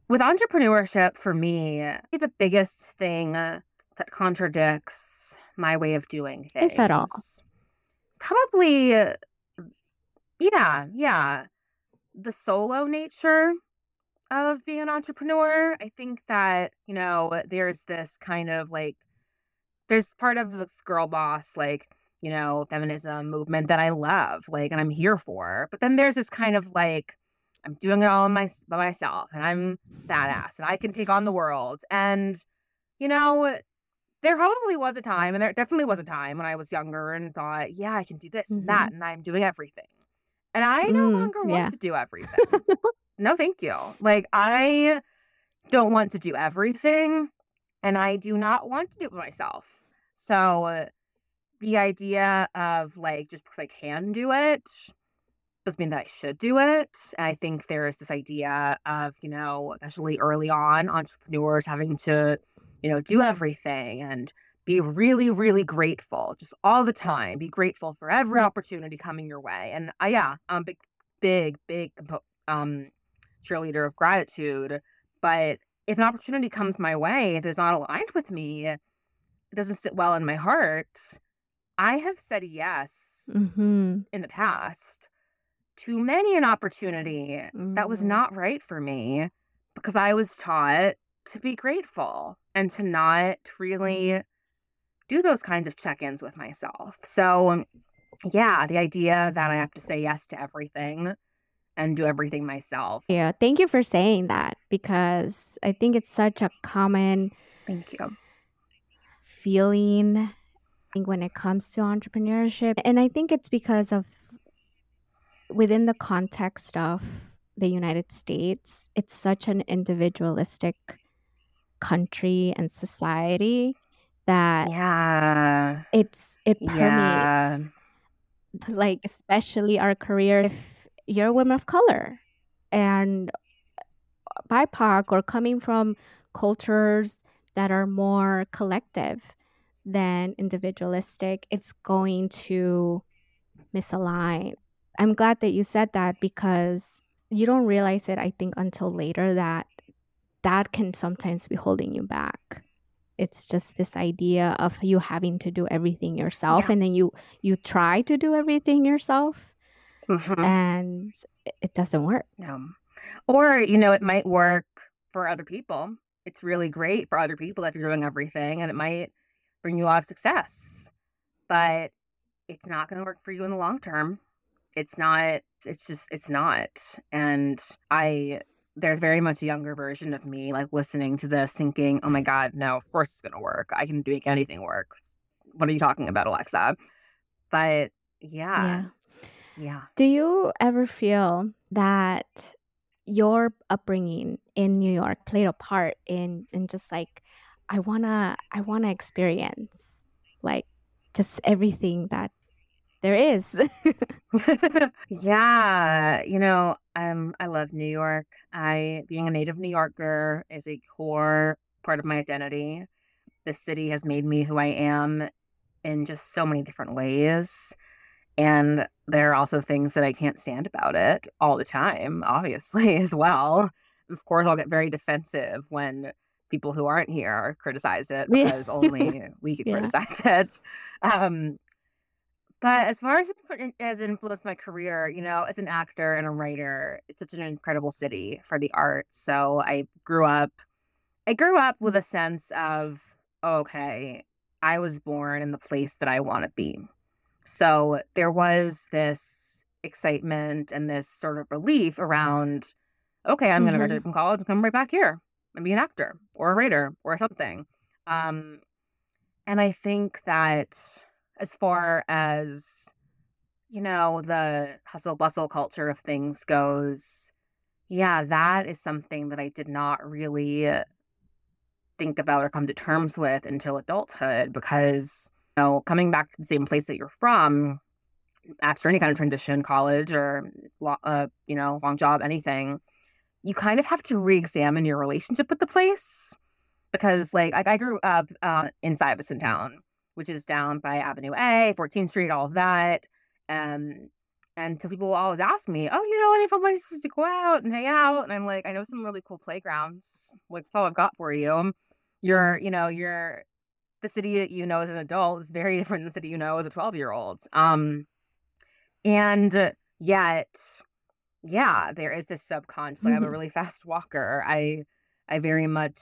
Speaker 2: With entrepreneurship, for me, the biggest thing that contradicts my way of doing things.
Speaker 1: If at all.
Speaker 2: Probably, uh, yeah, yeah. The solo nature of being an entrepreneur. I think that, you know, there's this kind of like, there's part of this girl boss, like, you know, feminism movement that I love, like, and I'm here for. But then there's this kind of like, I'm doing it all my, by myself and I'm badass and I can take on the world. And, you know, there probably was a time, and there definitely was a time when I was younger and thought, yeah, I can do this and that, and I'm doing everything. And I no
Speaker 1: Mm,
Speaker 2: longer want
Speaker 1: yeah.
Speaker 2: to do everything. [LAUGHS] no, thank you. Like, I don't want to do everything, and I do not want to do it myself. So, uh, the idea of like, just because I can do it doesn't mean that I should do it. I think there's this idea of, you know, especially early on, entrepreneurs having to, you know, do everything and be really, really grateful just all the time. Be grateful for every opportunity coming your way. And uh, yeah, I'm a big, big, big um, cheerleader of gratitude. But if an opportunity comes my way that is not aligned with me, it doesn't sit well in my heart. I have said yes
Speaker 1: mm-hmm.
Speaker 2: in the past to many an opportunity that was
Speaker 1: Mhm.
Speaker 2: not right for me because I was taught to be grateful and to not really do those kinds of check ins with myself. So, um, yeah, the idea that I have to say yes to everything and do everything myself.
Speaker 1: Yeah, thank you for saying that because I think it's such a common
Speaker 2: Thank you.
Speaker 1: feeling I think when it comes to entrepreneurship. And I think it's because of within the context of the United States, it's such an individualistic country and society that
Speaker 2: Yeah.
Speaker 1: it's it
Speaker 2: Yeah.
Speaker 1: permeates like especially our career if you're a woman of color and BIPOC or coming from cultures that are more collective than individualistic, it's going to misalign. I'm glad that you said that because you don't realize it, I think, until later that that can sometimes be holding you back. It's just this idea of you having to do everything yourself
Speaker 2: Yeah.
Speaker 1: and then you you try to do everything yourself mm-hmm. and it doesn't work.
Speaker 2: No. Or, you know, it might work for other people. It's really great for other people if you're doing everything and it might bring you a lot of success. But it's not going to work for you in the long term. It's not, it's just, it's not. And I, there's very much a younger version of me like listening to this thinking, oh my God, no, of course it's going to work. I can make anything work. What are you talking about, Alexa? But yeah.
Speaker 1: Yeah.
Speaker 2: Yeah.
Speaker 1: Do you ever feel that your upbringing in New York played a part in in just like I wanna I wanna experience like just everything that there is. [LAUGHS] [LAUGHS]
Speaker 2: yeah, you know, um, I love New York. I being a native New Yorker is a core part of my identity. The city has made me who I am in just so many different ways. And there are also things that I can't stand about it all the time, obviously, [LAUGHS] as well. Of course, I'll get very defensive when people who aren't here criticize it because only we can yeah. criticize it. Um, but as far as it has influenced my career, you know, as an actor and a writer, it's such an incredible city for the arts. So I grew up, I grew up with a sense of, okay, I was born in the place that I want to be. So there was this excitement and this sort of relief around, okay, I'm going to graduate mm-hmm. from college and come right back here and be an actor or a writer or something. Um, and I think that as far as, you know, the hustle bustle culture of things goes, yeah, that is something that I did not really think about or come to terms with until adulthood because you know, coming back to the same place that you're from after any kind of transition, college or uh, you know, long job, anything, you kind of have to re-examine your relationship with the place because, like, I, I grew up uh, in Stuyvesant Town, which is down by Avenue A, 14th Street, all of that. Um, and so people always ask me, "Oh, you know any fun places to go out and hang out?" And I'm like, "I know some really cool playgrounds. Like, that's all I've got for you. You're, you know, you're the city that you know as an adult is very [LAUGHS] different than the city you know as a 12 year old. Um, and yet, yeah, there is this subconscious. Like, mm-hmm. I'm a mm-hmm. really fast walker. I, I very much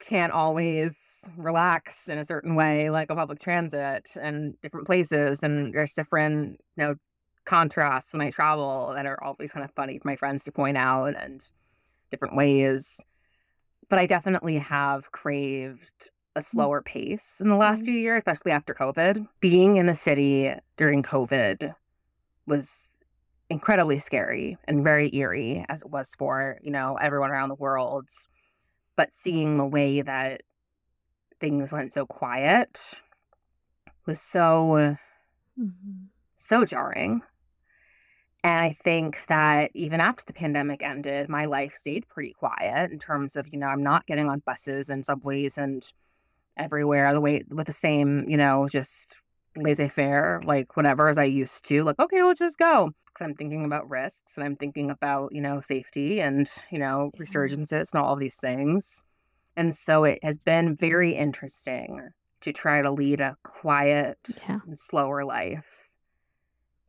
Speaker 2: can't always relax in a certain way, like a public transit and different places. And there's different, you know, contrasts when I travel that are always kind of funny for my friends to point out and different ways. But I definitely have craved a mm. slower pace in the last mm-hmm. few years, especially after COVID. Being in the city during COVID was incredibly scary and very eerie, as it was for, you know, everyone around the world. But seeing the way that things went so quiet was so, mm-hmm. so jarring. And I think that even after the pandemic ended, my life stayed pretty quiet in terms of, you know, I'm not getting on buses and subways and everywhere the way with the same, you know, just laissez faire, like whatever as I used to. Like, okay, let's just go. Because I'm thinking about risks and I'm thinking about, you know, safety and, you know, resurgences and all these things. And so it has been very interesting to try to lead a quiet yeah. and slower life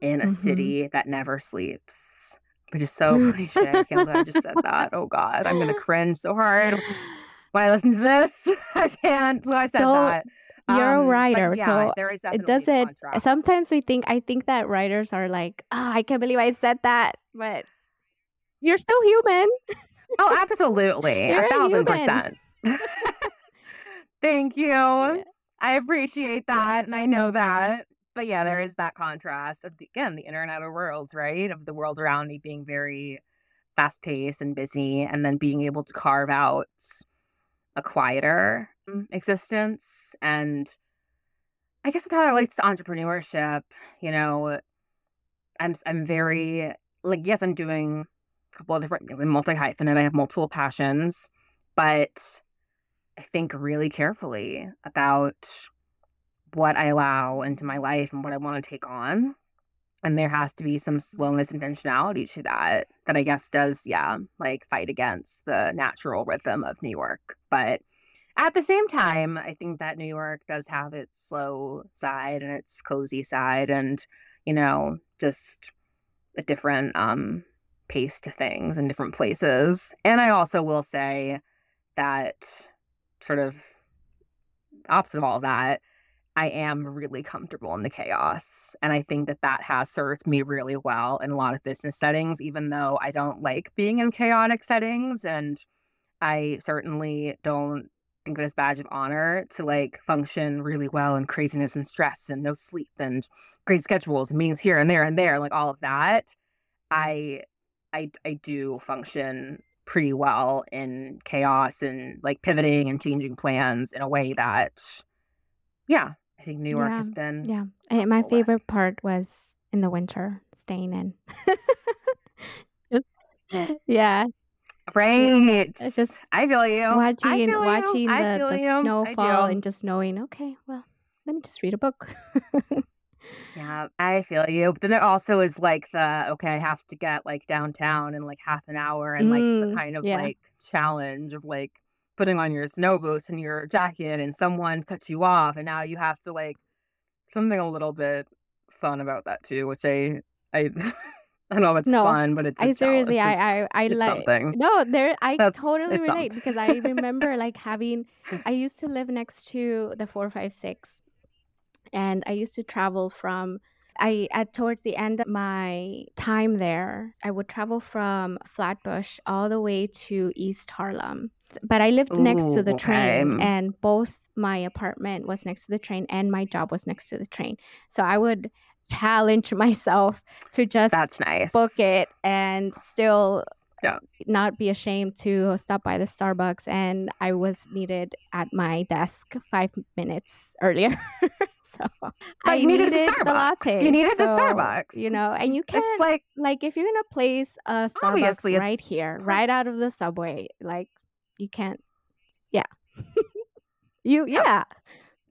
Speaker 2: in a mm-hmm. city that never sleeps. Which is so [LAUGHS] cliche. I can't believe I just said that. Oh God, I'm gonna [LAUGHS] cringe so hard when I listen to this. [LAUGHS] I can't believe I said so, that.
Speaker 1: You're um, a writer, yeah, so there is it doesn't. Sometimes we think I think that writers are like, oh, I can't believe I said that, but you're still human.
Speaker 2: Oh, absolutely, [LAUGHS] a thousand percent. [LAUGHS] Thank you. Yeah. I appreciate that, and I know that. But yeah, there is that contrast of the, again the internet of worlds, right? Of the world around me being very fast paced and busy, and then being able to carve out a quieter Mm, existence. And I guess how it relates to entrepreneurship, you know, I'm I'm very like yes, I'm doing a couple of different things. I'm multi hyphenate. I have multiple passions, but I think really carefully about what I allow into my life and what I want to take on. And there has to be some slowness and intentionality to that, that I guess does, yeah, like fight against the natural rhythm of New York. But at the same time, I think that New York does have its slow side and its cozy side. And, you know, just a different um pace to things in different places. And I also will say that sort of opposite of all that, I am really comfortable in the chaos. And I think that that has served me really well in a lot of business settings, even though I don't like being in chaotic settings. And I certainly don't think it is badge of honor to like function really well in craziness and stress and no sleep and great schedules and meetings here and there and there, like all of that. I I I do function pretty well in chaos and like pivoting and changing plans in a way that yeah, I think New York
Speaker 1: Yeah,
Speaker 2: has been
Speaker 1: yeah. And my favorite part was in the winter, staying in. [LAUGHS] [LAUGHS] Yeah,
Speaker 2: Right.
Speaker 1: it's just
Speaker 2: I feel you.
Speaker 1: Watching
Speaker 2: feel you.
Speaker 1: watching
Speaker 2: I
Speaker 1: the the
Speaker 2: you.
Speaker 1: snow
Speaker 2: I
Speaker 1: fall
Speaker 2: do.
Speaker 1: and just knowing, okay, well, let me just read a book. [LAUGHS]
Speaker 2: Yeah, I feel you. But then it also is like the okay, I have to get like downtown in like half an hour and like the
Speaker 1: Mm,
Speaker 2: kind of
Speaker 1: yeah.
Speaker 2: like challenge of like putting on your snow boots and your jacket and someone cuts you off and now you have to like something a little bit fun about that too, which I I [LAUGHS] I don't know it's
Speaker 1: No,
Speaker 2: fun, but it's a
Speaker 1: I seriously,
Speaker 2: challenge.
Speaker 1: I, I, I like,
Speaker 2: something.
Speaker 1: no, there, I
Speaker 2: That's
Speaker 1: totally relate
Speaker 2: something.
Speaker 1: because I [LAUGHS] remember like having, I used to live next to the 456 and I used to travel from, I, at towards the end of my time there, I would travel from Flatbush all the way to East Harlem. But I lived next to the train
Speaker 2: okay. Mm.
Speaker 1: and both my apartment was next to the train and my job was next to the train. So I would challenge [LAUGHS] myself to just
Speaker 2: That's nice.
Speaker 1: book it and still uh,
Speaker 2: Yeah.
Speaker 1: not be ashamed to stop by the Starbucks. And I was needed at my desk five minutes earlier. [LAUGHS] so I
Speaker 2: you needed the
Speaker 1: needed the
Speaker 2: Starbucks.
Speaker 1: latte.
Speaker 2: You needed the Starbucks.
Speaker 1: You know, and you can't
Speaker 2: like
Speaker 1: like if you're gonna place a Starbucks
Speaker 2: Obviously,
Speaker 1: right here, right out of the subway, like you can't. Yeah, [LAUGHS] you
Speaker 2: yeah.
Speaker 1: yeah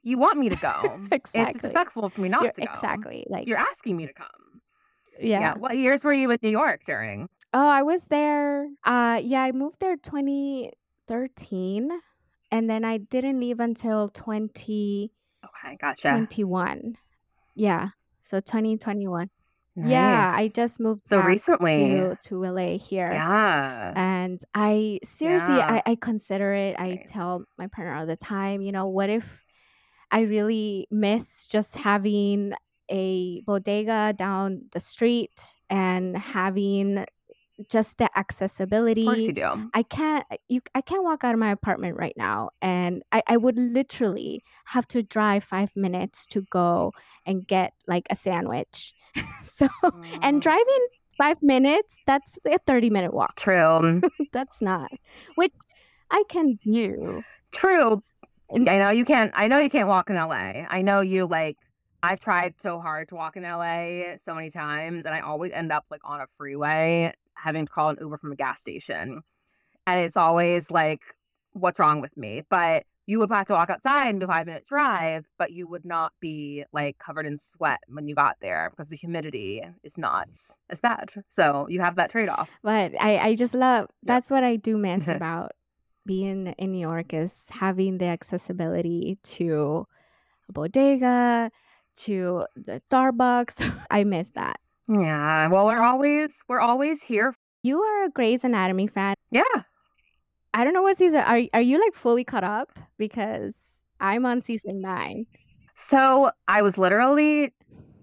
Speaker 2: You want me to go. [LAUGHS] It's
Speaker 1: exactly.
Speaker 2: disrespectful for me not
Speaker 1: You're
Speaker 2: to go.
Speaker 1: exactly like
Speaker 2: You're asking me to come.
Speaker 1: yeah.
Speaker 2: Yeah. What years were you in New York during?
Speaker 1: Oh, I was there. Uh, yeah, I moved there 2013, and then I didn't leave until 2021.
Speaker 2: Okay, gotcha. 21.
Speaker 1: Yeah, so 2021. Nice. Yeah, I just moved
Speaker 2: So recently.
Speaker 1: to to LA here.
Speaker 2: Yeah.
Speaker 1: And I seriously,
Speaker 2: Yeah.
Speaker 1: I, I consider it. I
Speaker 2: Nice.
Speaker 1: tell my partner all the time, you know, what if I really miss just having a bodega down the street and having just the accessibility.
Speaker 2: Of course you do.
Speaker 1: I can't you I can't walk out of my apartment right now and I, I would literally have to drive five minutes to go and get like a sandwich. [LAUGHS] so and driving five minutes, that's a 30 minute walk.
Speaker 2: True. [LAUGHS]
Speaker 1: That's not which I can do.
Speaker 2: True.
Speaker 1: And
Speaker 2: I know you can't I know you can't walk in LA. I know you like I've tried so hard to walk in LA so many times and I always end up like on a freeway having to call an Uber from a gas station. And it's always like, what's wrong with me? But you would have to walk outside and do a five minute drive, but you would not be like covered in sweat when you got there because the humidity is not as bad. So you have that trade off.
Speaker 1: but I, I just love
Speaker 2: Yeah.
Speaker 1: that's what I do miss [LAUGHS] about being in New York is having the accessibility to a bodega, to the Starbucks. [LAUGHS] I miss that.
Speaker 2: Yeah. Well, we're always we're always here.
Speaker 1: You are a Grey's Anatomy fan.
Speaker 2: Yeah.
Speaker 1: I don't know what season are are you like fully caught up? Because I'm on season nine.
Speaker 2: So I was literally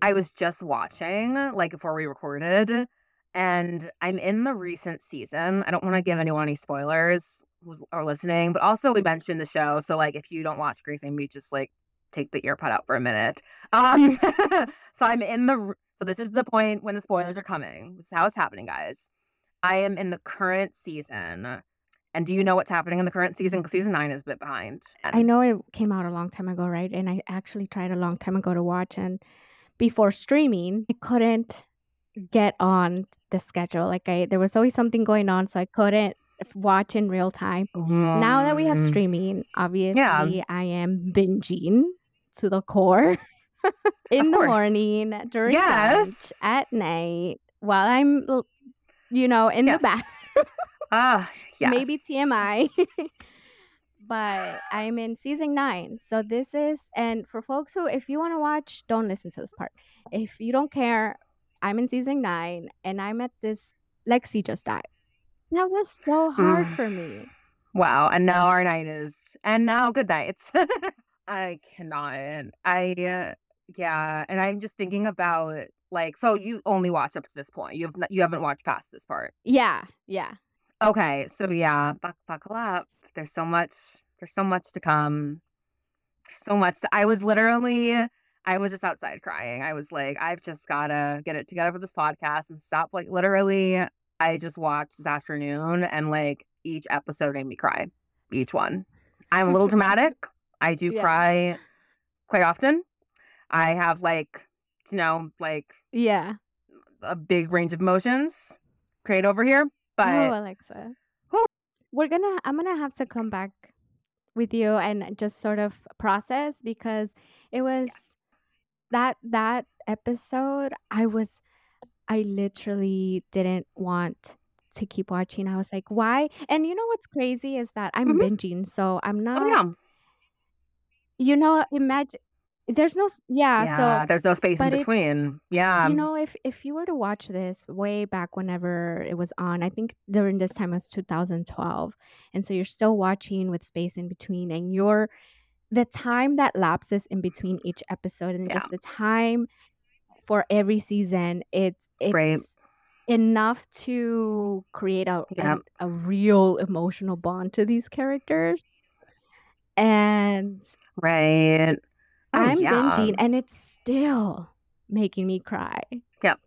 Speaker 2: I was just watching like before we recorded, and I'm in the recent season. I don't want to give anyone any spoilers who's are listening, but also we mentioned the show. So like if you don't watch Grey's Anatomy, just like take the earpod out for a minute. [LAUGHS] Um so I'm in the so this is the point when the spoilers are coming. This is how it's happening, guys. I am in the current season. And do you know what's happening in the current season? Because season nine is a bit behind.
Speaker 1: I know it came out a long time ago, right? And I actually tried a long time ago to watch and before streaming, I couldn't get on the schedule. Like I there was always something going on, so I couldn't watch in real time. Now that we have
Speaker 2: Mm,
Speaker 1: streaming,
Speaker 2: yeah,
Speaker 1: obviously I am binging to the core [LAUGHS]
Speaker 2: of
Speaker 1: in the
Speaker 2: course.
Speaker 1: morning, during lunch, at night, while I'm you know, in the bath.
Speaker 2: Yes. [LAUGHS] Ah,
Speaker 1: maybe
Speaker 2: yes.
Speaker 1: TMI. [LAUGHS] but I'm in season nine. So this is, and for folks who, if you want to watch, don't listen to this part. If you don't care, I'm in season nine and I'm at this Lexi just died. That was so hard for me.
Speaker 2: Wow. And now our night is, and now good nights. [LAUGHS] I cannot. I, uh, yeah. And I'm just thinking about like, so you only watched up to this point. You've you haven't watched past this part.
Speaker 1: Yeah, yeah.
Speaker 2: Okay. So yeah, buck, buckle up. There's so much. There's so much to come. There's so much. To, I was literally. I was just outside crying. I was like, I've just gotta get it together for this podcast and stop. Like literally, I just watched this afternoon and like each episode made me cry. Each one. I'm a little dramatic. I do
Speaker 1: Yeah.
Speaker 2: cry quite often. I have like, you know, like
Speaker 1: Yeah.
Speaker 2: a big range of emotions create over here. Oh, but
Speaker 1: oh, Alexa.
Speaker 2: Whew.
Speaker 1: We're gonna I'm gonna have to come back with you and just sort of process because it was that that episode I was I literally didn't want to keep watching. I was like, why? And you know what's crazy is that I'm
Speaker 2: Mhm.
Speaker 1: binging, so I'm not
Speaker 2: oh yeah.
Speaker 1: you know, imagine there's no yeah,
Speaker 2: Yeah,
Speaker 1: so
Speaker 2: there's no space in between. Yeah.
Speaker 1: you know, if if you were to watch this way back whenever it was on, I think during this time was 2012, and so you're still watching with space in between, and you're the time that lapses in between each episode, and
Speaker 2: Yeah.
Speaker 1: just the time for every season, it's it's
Speaker 2: Right.
Speaker 1: enough to create a
Speaker 2: Yep.
Speaker 1: an- a real emotional bond to these characters, and
Speaker 2: right. Oh,
Speaker 1: I'm
Speaker 2: yeah.
Speaker 1: binging, and it's still making me cry. Yep.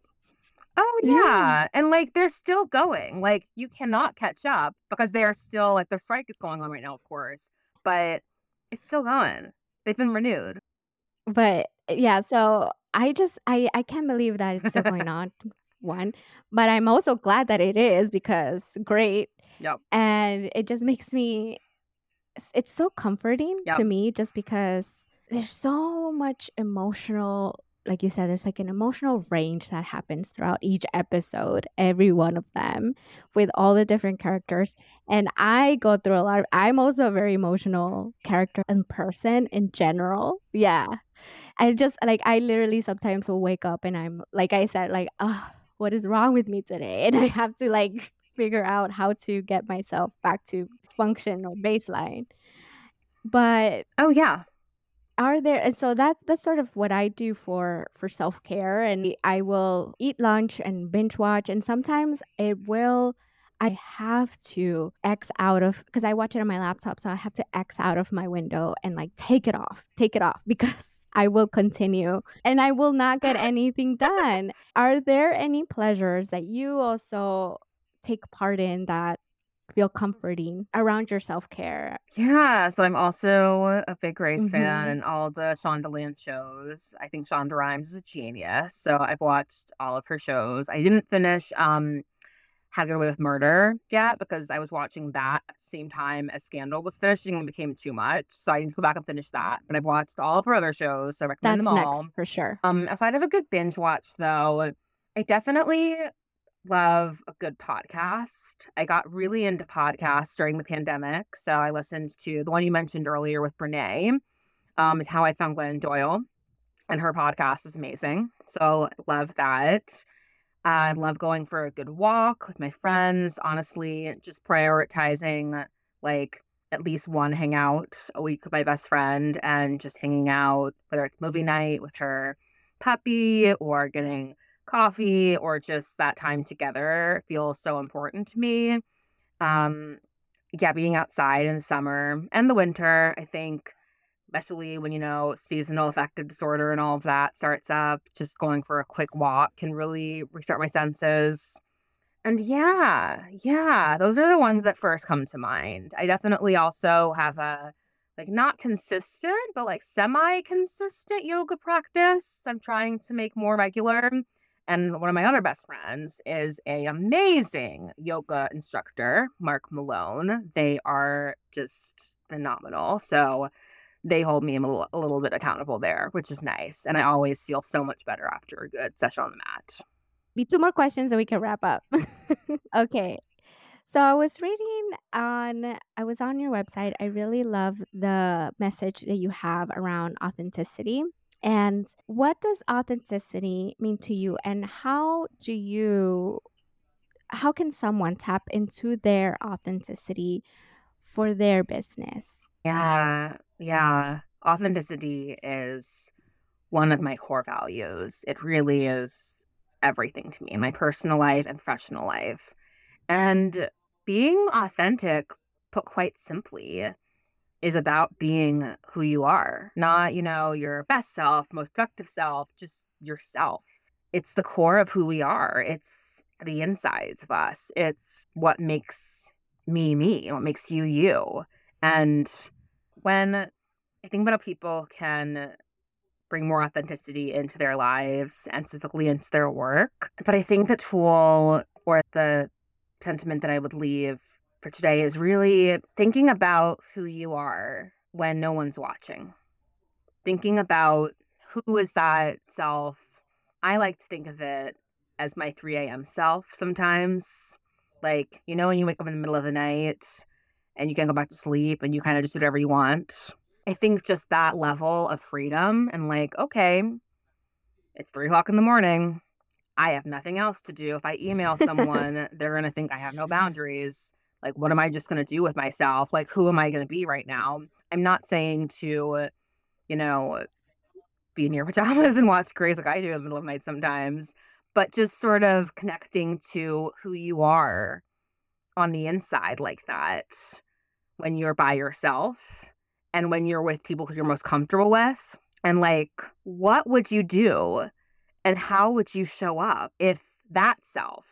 Speaker 2: Oh
Speaker 1: Yeah.
Speaker 2: yeah. And like they're still going. Like you cannot catch up because they are still like the strike is going on right now, of course. But it's still going. They've been renewed.
Speaker 1: but yeah so i just i i can't believe that it's still going on one but i'm also glad that it is because great
Speaker 2: Yep.
Speaker 1: and it just makes me it's- so comforting
Speaker 2: Yep.
Speaker 1: to me just because there's so much emotional like you said there's like an emotional range that happens throughout each episode every one of them with all the different characters and i go through a lot of i'm also a very emotional character and person in general. Yeah. I just like i literally sometimes will wake up and i'm like i said like oh what is wrong with me today? And i have to like figure out how to get myself back to function or baseline. But
Speaker 2: Oh yeah.
Speaker 1: Are there and so that that's sort of what i do for for self-care and i will eat lunch and binge watch and sometimes it will i have to x out of because i watch it on my laptop so i have to x out of my window and like take it off take it off [LAUGHS] because i will continue and i will not get [LAUGHS] anything done. Are there any pleasures that you also take part in that feel comforting around your self-care
Speaker 2: Yeah. So I'm also a big Grey's fan
Speaker 1: Mhm.
Speaker 2: and all the Shondaland shows. I think Shonda Rhimes is a genius. So I've watched all of her shows. I didn't finish um How to Get Away with Murder yet because I was watching that at the same time as Scandal was finishing and became too much. So I need to go back and finish that. But I've watched all of her other shows, so I recommend
Speaker 1: that's
Speaker 2: them
Speaker 1: next
Speaker 2: all.
Speaker 1: for sure
Speaker 2: Um, outside of a good binge watch, though, I definitely love a good podcast. I got really into podcasts during the pandemic, so I listened to the one you mentioned earlier with Brene. Um, is how I found Glennon Doyle, and her podcast is amazing. So love that. I love going for a good walk with my friends. Honestly, just prioritizing like at least one hangout a week with my best friend and just hanging out, whether it's movie night with her puppy or getting coffee or just that time together feels so important to me. Um, yeah, being outside in the summer and the winter, I think, especially when you know seasonal affective disorder and all of that starts up, just going for a quick walk can really restart my senses. And yeah, yeah, those are the ones that first come to mind. I definitely also have a like not consistent, but like semi consistent yoga practice. I'm trying to make more regular. And one of my other best friends is a amazing yoga instructor, Mark Malone. They are just phenomenal. So they hold me a little, a little bit accountable there, which is nice. And I always feel so much better after a good session on the mat.
Speaker 1: be two more questions and we can wrap up. [LAUGHS] okay. So I was reading on I was on your website. I really love the message that you have around authenticity And what does authenticity mean to you? And how do you, how can someone tap into their authenticity for their business?
Speaker 2: Yeah, yeah. Authenticity is one of my core values. It really is everything to me my personal life and professional life. And being authentic, put quite simply, is about being who you are, not, you know, your best self, most productive self, just yourself. It's the core of who we are. It's the insides of us. It's what makes me me, what makes you you. And when I think about how people can bring more authenticity into their lives and specifically into their work, but I think the tool or the sentiment that I would leave for today is really thinking about who you are when no one's watching. Thinking about who is that self. I like to think of it as my 3 a.m. self sometimes. Like, you know, when you wake up in the middle of the night and you can go back to sleep and you kind of just do whatever you want. I think just that level of freedom and like, okay, it's three o'clock in the morning. I have nothing else to do. If I email [LAUGHS] someone, they're going to think I have no boundaries. Like, what am I just going to do with myself? Like, who am I going to be right now? I'm not saying to, you know, be in your [LAUGHS] pajamas and watch Grey's like I do in the middle of the night sometimes, but just sort of connecting to who you are on the inside like that when you're by yourself and when you're with people who you're most comfortable with. And like, what would you do and how would you show up if that self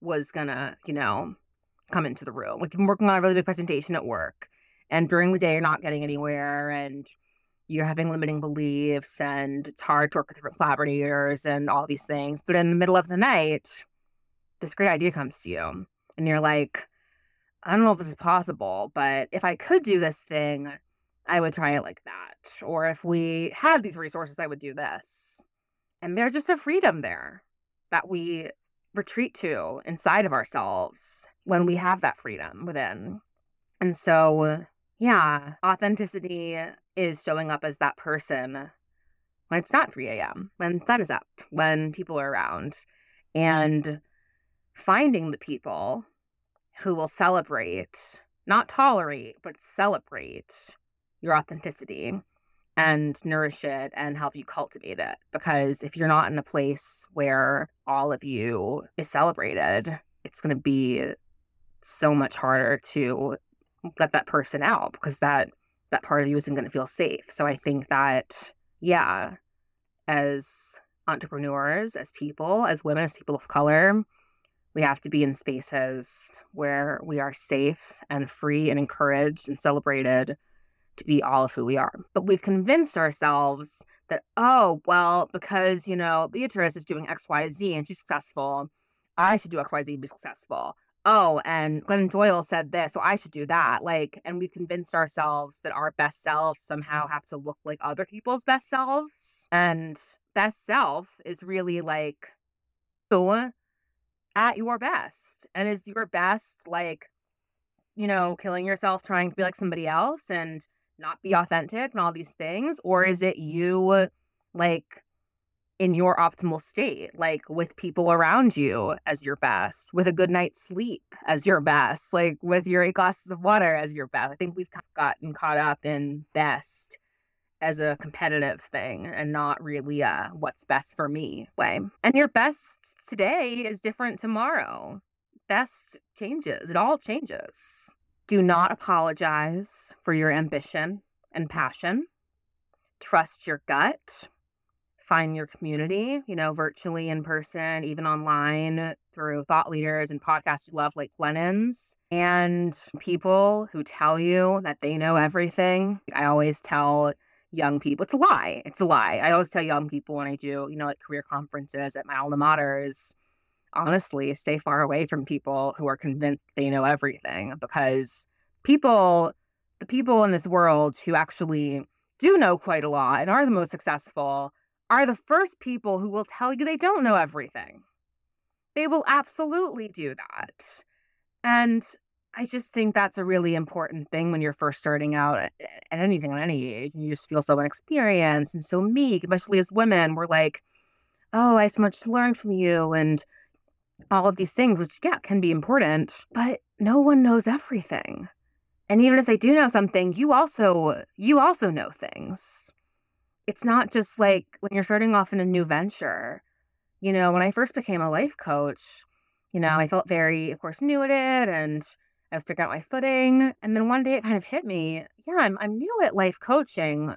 Speaker 2: was gonna, you know, come into the room. Like, I'm working on a really big presentation at work, and during the day, you're not getting anywhere, and you're having limiting beliefs, and it's hard to work with different collaborators and all these things. But in the middle of the night, this great idea comes to you, and you're like, I don't know if this is possible, but if I could do this thing, I would try it like that. Or if we had these resources, I would do this. And there's just a freedom there that we retreat to inside of ourselves when we have that freedom within. And so, yeah, authenticity is showing up as that person when it's not 3 a.m., when sun is up, when people are around, mm-hmm. and finding the people who will celebrate, not tolerate, but celebrate your authenticity and nourish it and help you cultivate it. Because if you're not in a place where all of you is celebrated, it's going to be so much harder to let that person out because that that part of you isn't going to feel safe. So I think that yeah, as entrepreneurs, as people, as women, as people of color, we have to be in spaces where we are safe and free and encouraged and celebrated to be all of who we are. But we've convinced ourselves that, oh, well, because, you know, Beatrice is doing XYZ and she's successful, I should do XYZ and be successful oh, and Glennon Doyle said this, so I should do that. Like, and we convinced ourselves that our best selves somehow have to look like other people's best selves. And best self is really like who at your best. And is your best like, you know, killing yourself trying to be like somebody else and not be authentic and all these things? Or mm-hmm. is it you like in your optimal state, like with people around you as your best, with a good night's sleep as your best, like with your eight glasses of water as your best. I think we've gotten caught up in best as a competitive thing and not really a what's best for me way. And your best today is different tomorrow. Best changes, it all changes. Do not apologize for your ambition and passion. Trust your gut find your community, you know, virtually in person, even online through thought leaders and podcasts you love, like Glennon's, and people who tell you that they know everything. I always tell young people, it's a lie. It's a lie. I always tell young people when I do, you know, like career conferences at my alma maters, honestly, stay far away from people who are convinced they know everything because people, the people in this world who actually do know quite a lot and are the most successful are the first people who will tell you they don't know everything. They will absolutely do that. And I just think that's a really important thing when you're first starting out at, anything at any age. And you just feel so inexperienced and so meek, especially as women. We're like, oh, I have so much to learn from you. And all of these things, which, yeah, can be important, but no one knows everything. And even if they do know something, you also you also know things. It's not just like when you're starting off in a new venture. You know, when I first became a life coach, you know, I felt very, of course, new at it and I was figuring out my footing. And then one day it kind of hit me, yeah, I'm I'm new at life coaching,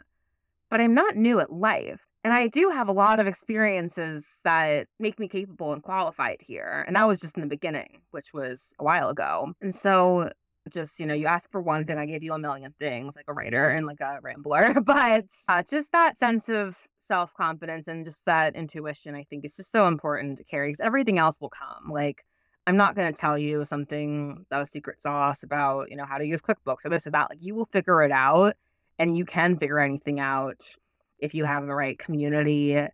Speaker 2: but I'm not new at life. And I do have a lot of experiences that make me capable and qualified here. And that was just in the beginning, which was a while ago. And so just, you know, you ask for one thing, I give you a million things, like a writer and like a rambler. [LAUGHS] But uh, just that sense of self confidence and just that intuition, I think is just so important to carry because everything else will come. Like, I'm not going to tell you something that was secret sauce about, you know, how to use QuickBooks or this or that. Like, you will figure it out and you can figure anything out if you have the right community mm-hmm.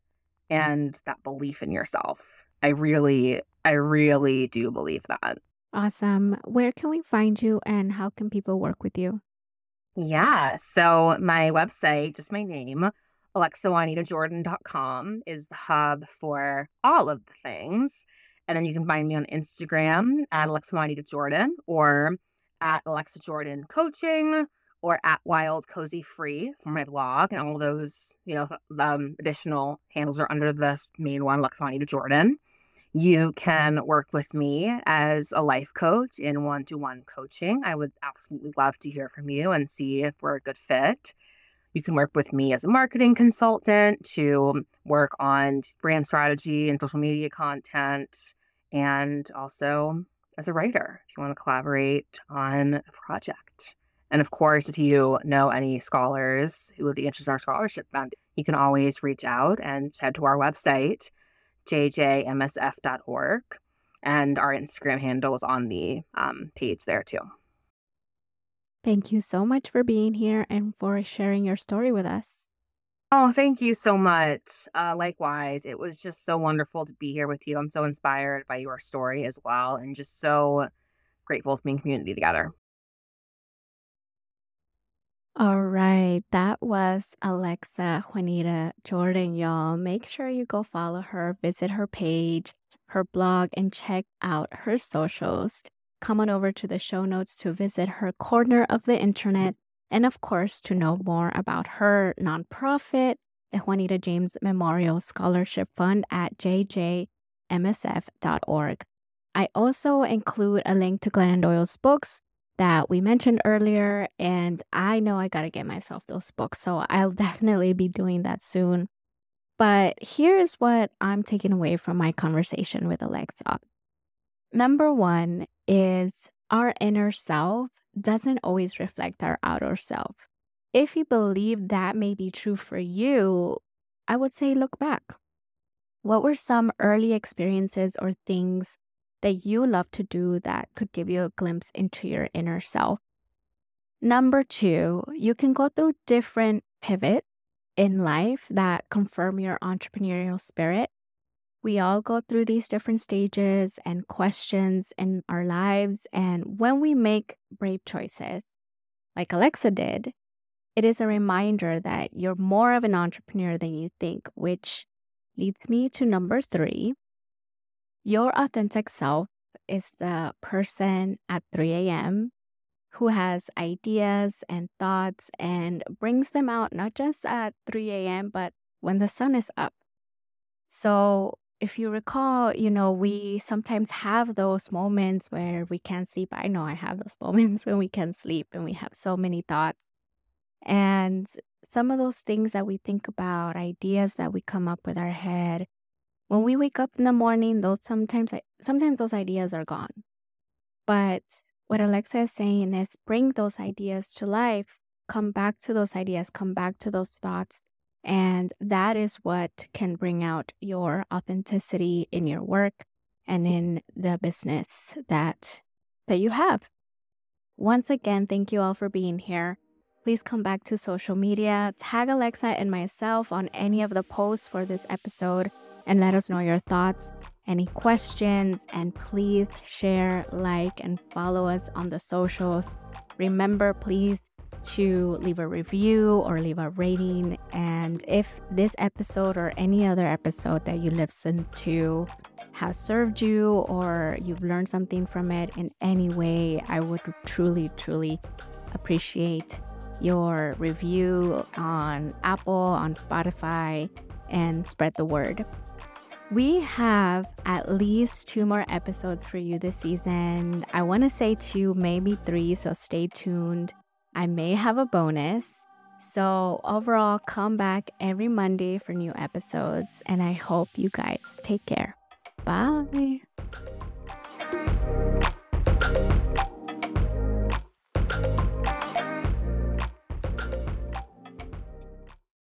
Speaker 2: and that belief in yourself. I really, I really do believe that.
Speaker 1: Awesome. Where can we find you and how can people work with you?
Speaker 2: Yeah. So my website, just my name, alexajuanitajordan.com is the hub for all of the things. And then you can find me on Instagram at alexajuanitajordan or at Alexa Jordan Coaching or at Wild Cozy Free for my blog. And all those, you know, um, additional handles are under the main one, Alexa Juanita Jordan. You can work with me as a life coach in one to one coaching. I would absolutely love to hear from you and see if we're a good fit. You can work with me as a marketing consultant to work on brand strategy and social media content, and also as a writer if you want to collaborate on a project. And of course, if you know any scholars who would be interested in our scholarship fund, you can always reach out and head to our website, jjmsf.org. And our Instagram handle is on the um, page there too.
Speaker 1: Thank you so much for being here and for sharing your story with us.
Speaker 2: Oh, thank you so much. Uh, likewise, it was just so wonderful to be here with you. I'm so inspired by your story as well, and just so grateful to be in community together.
Speaker 1: All right, that was Alexa Juanita Jordan, y'all. Make sure you go follow her, visit her page, her blog, and check out her socials. Come on over to the show notes to visit her corner of the internet, and of course, to know more about her nonprofit, the Juanita James Memorial Scholarship Fund at jjmsf.org. I also include a link to Glennon Doyle's books, that we mentioned earlier. And I know I got to get myself those books. So I'll [LAUGHS] definitely be doing that soon. But here's what I'm taking away from my conversation with Alexa. Number one is our inner self doesn't always reflect our outer self. If you believe that may be true for you, I would say look back. What were some early experiences or things that you love to do that could give you a glimpse into your inner self. Number two, you can go through different pivots in life that confirm your entrepreneurial spirit. We all go through these different stages and questions in our lives. And when we make brave choices, like Alexa did, it is a reminder that you're more of an entrepreneur than you think, which leads me to number three, your authentic self is the person at 3 a.m. who has ideas and thoughts and brings them out not just at 3 a.m., but when the sun is up. So, if you recall, you know, we sometimes have those moments where we can't sleep. I know I have those [LAUGHS] moments when we can't sleep and we have so many thoughts. And some of those things that we think about, ideas that we come up with our head, when we wake up in the morning, those sometimes sometimes those ideas are gone. But what Alexa is saying is bring those ideas to life, come back to those ideas, come back to those thoughts. And that is what can bring out your authenticity in your work and in the business that that you have. Once again, thank you all for being here. Please come back to social media, tag Alexa and myself on any of the posts for this episode and let us know your thoughts. any questions, and please share, like, and follow us on the socials. Remember, please to leave a review or leave a rating. And if this episode or any other episode that you listen to has served you or you've learned something from it in any way, I would truly, truly appreciate your review on Apple, on Spotify, and spread the word. We have at least two more episodes for you this season. I want to say two, maybe three, so stay tuned. I may have a bonus. So, overall, come back every Monday for new episodes, and I hope you guys take care. Bye.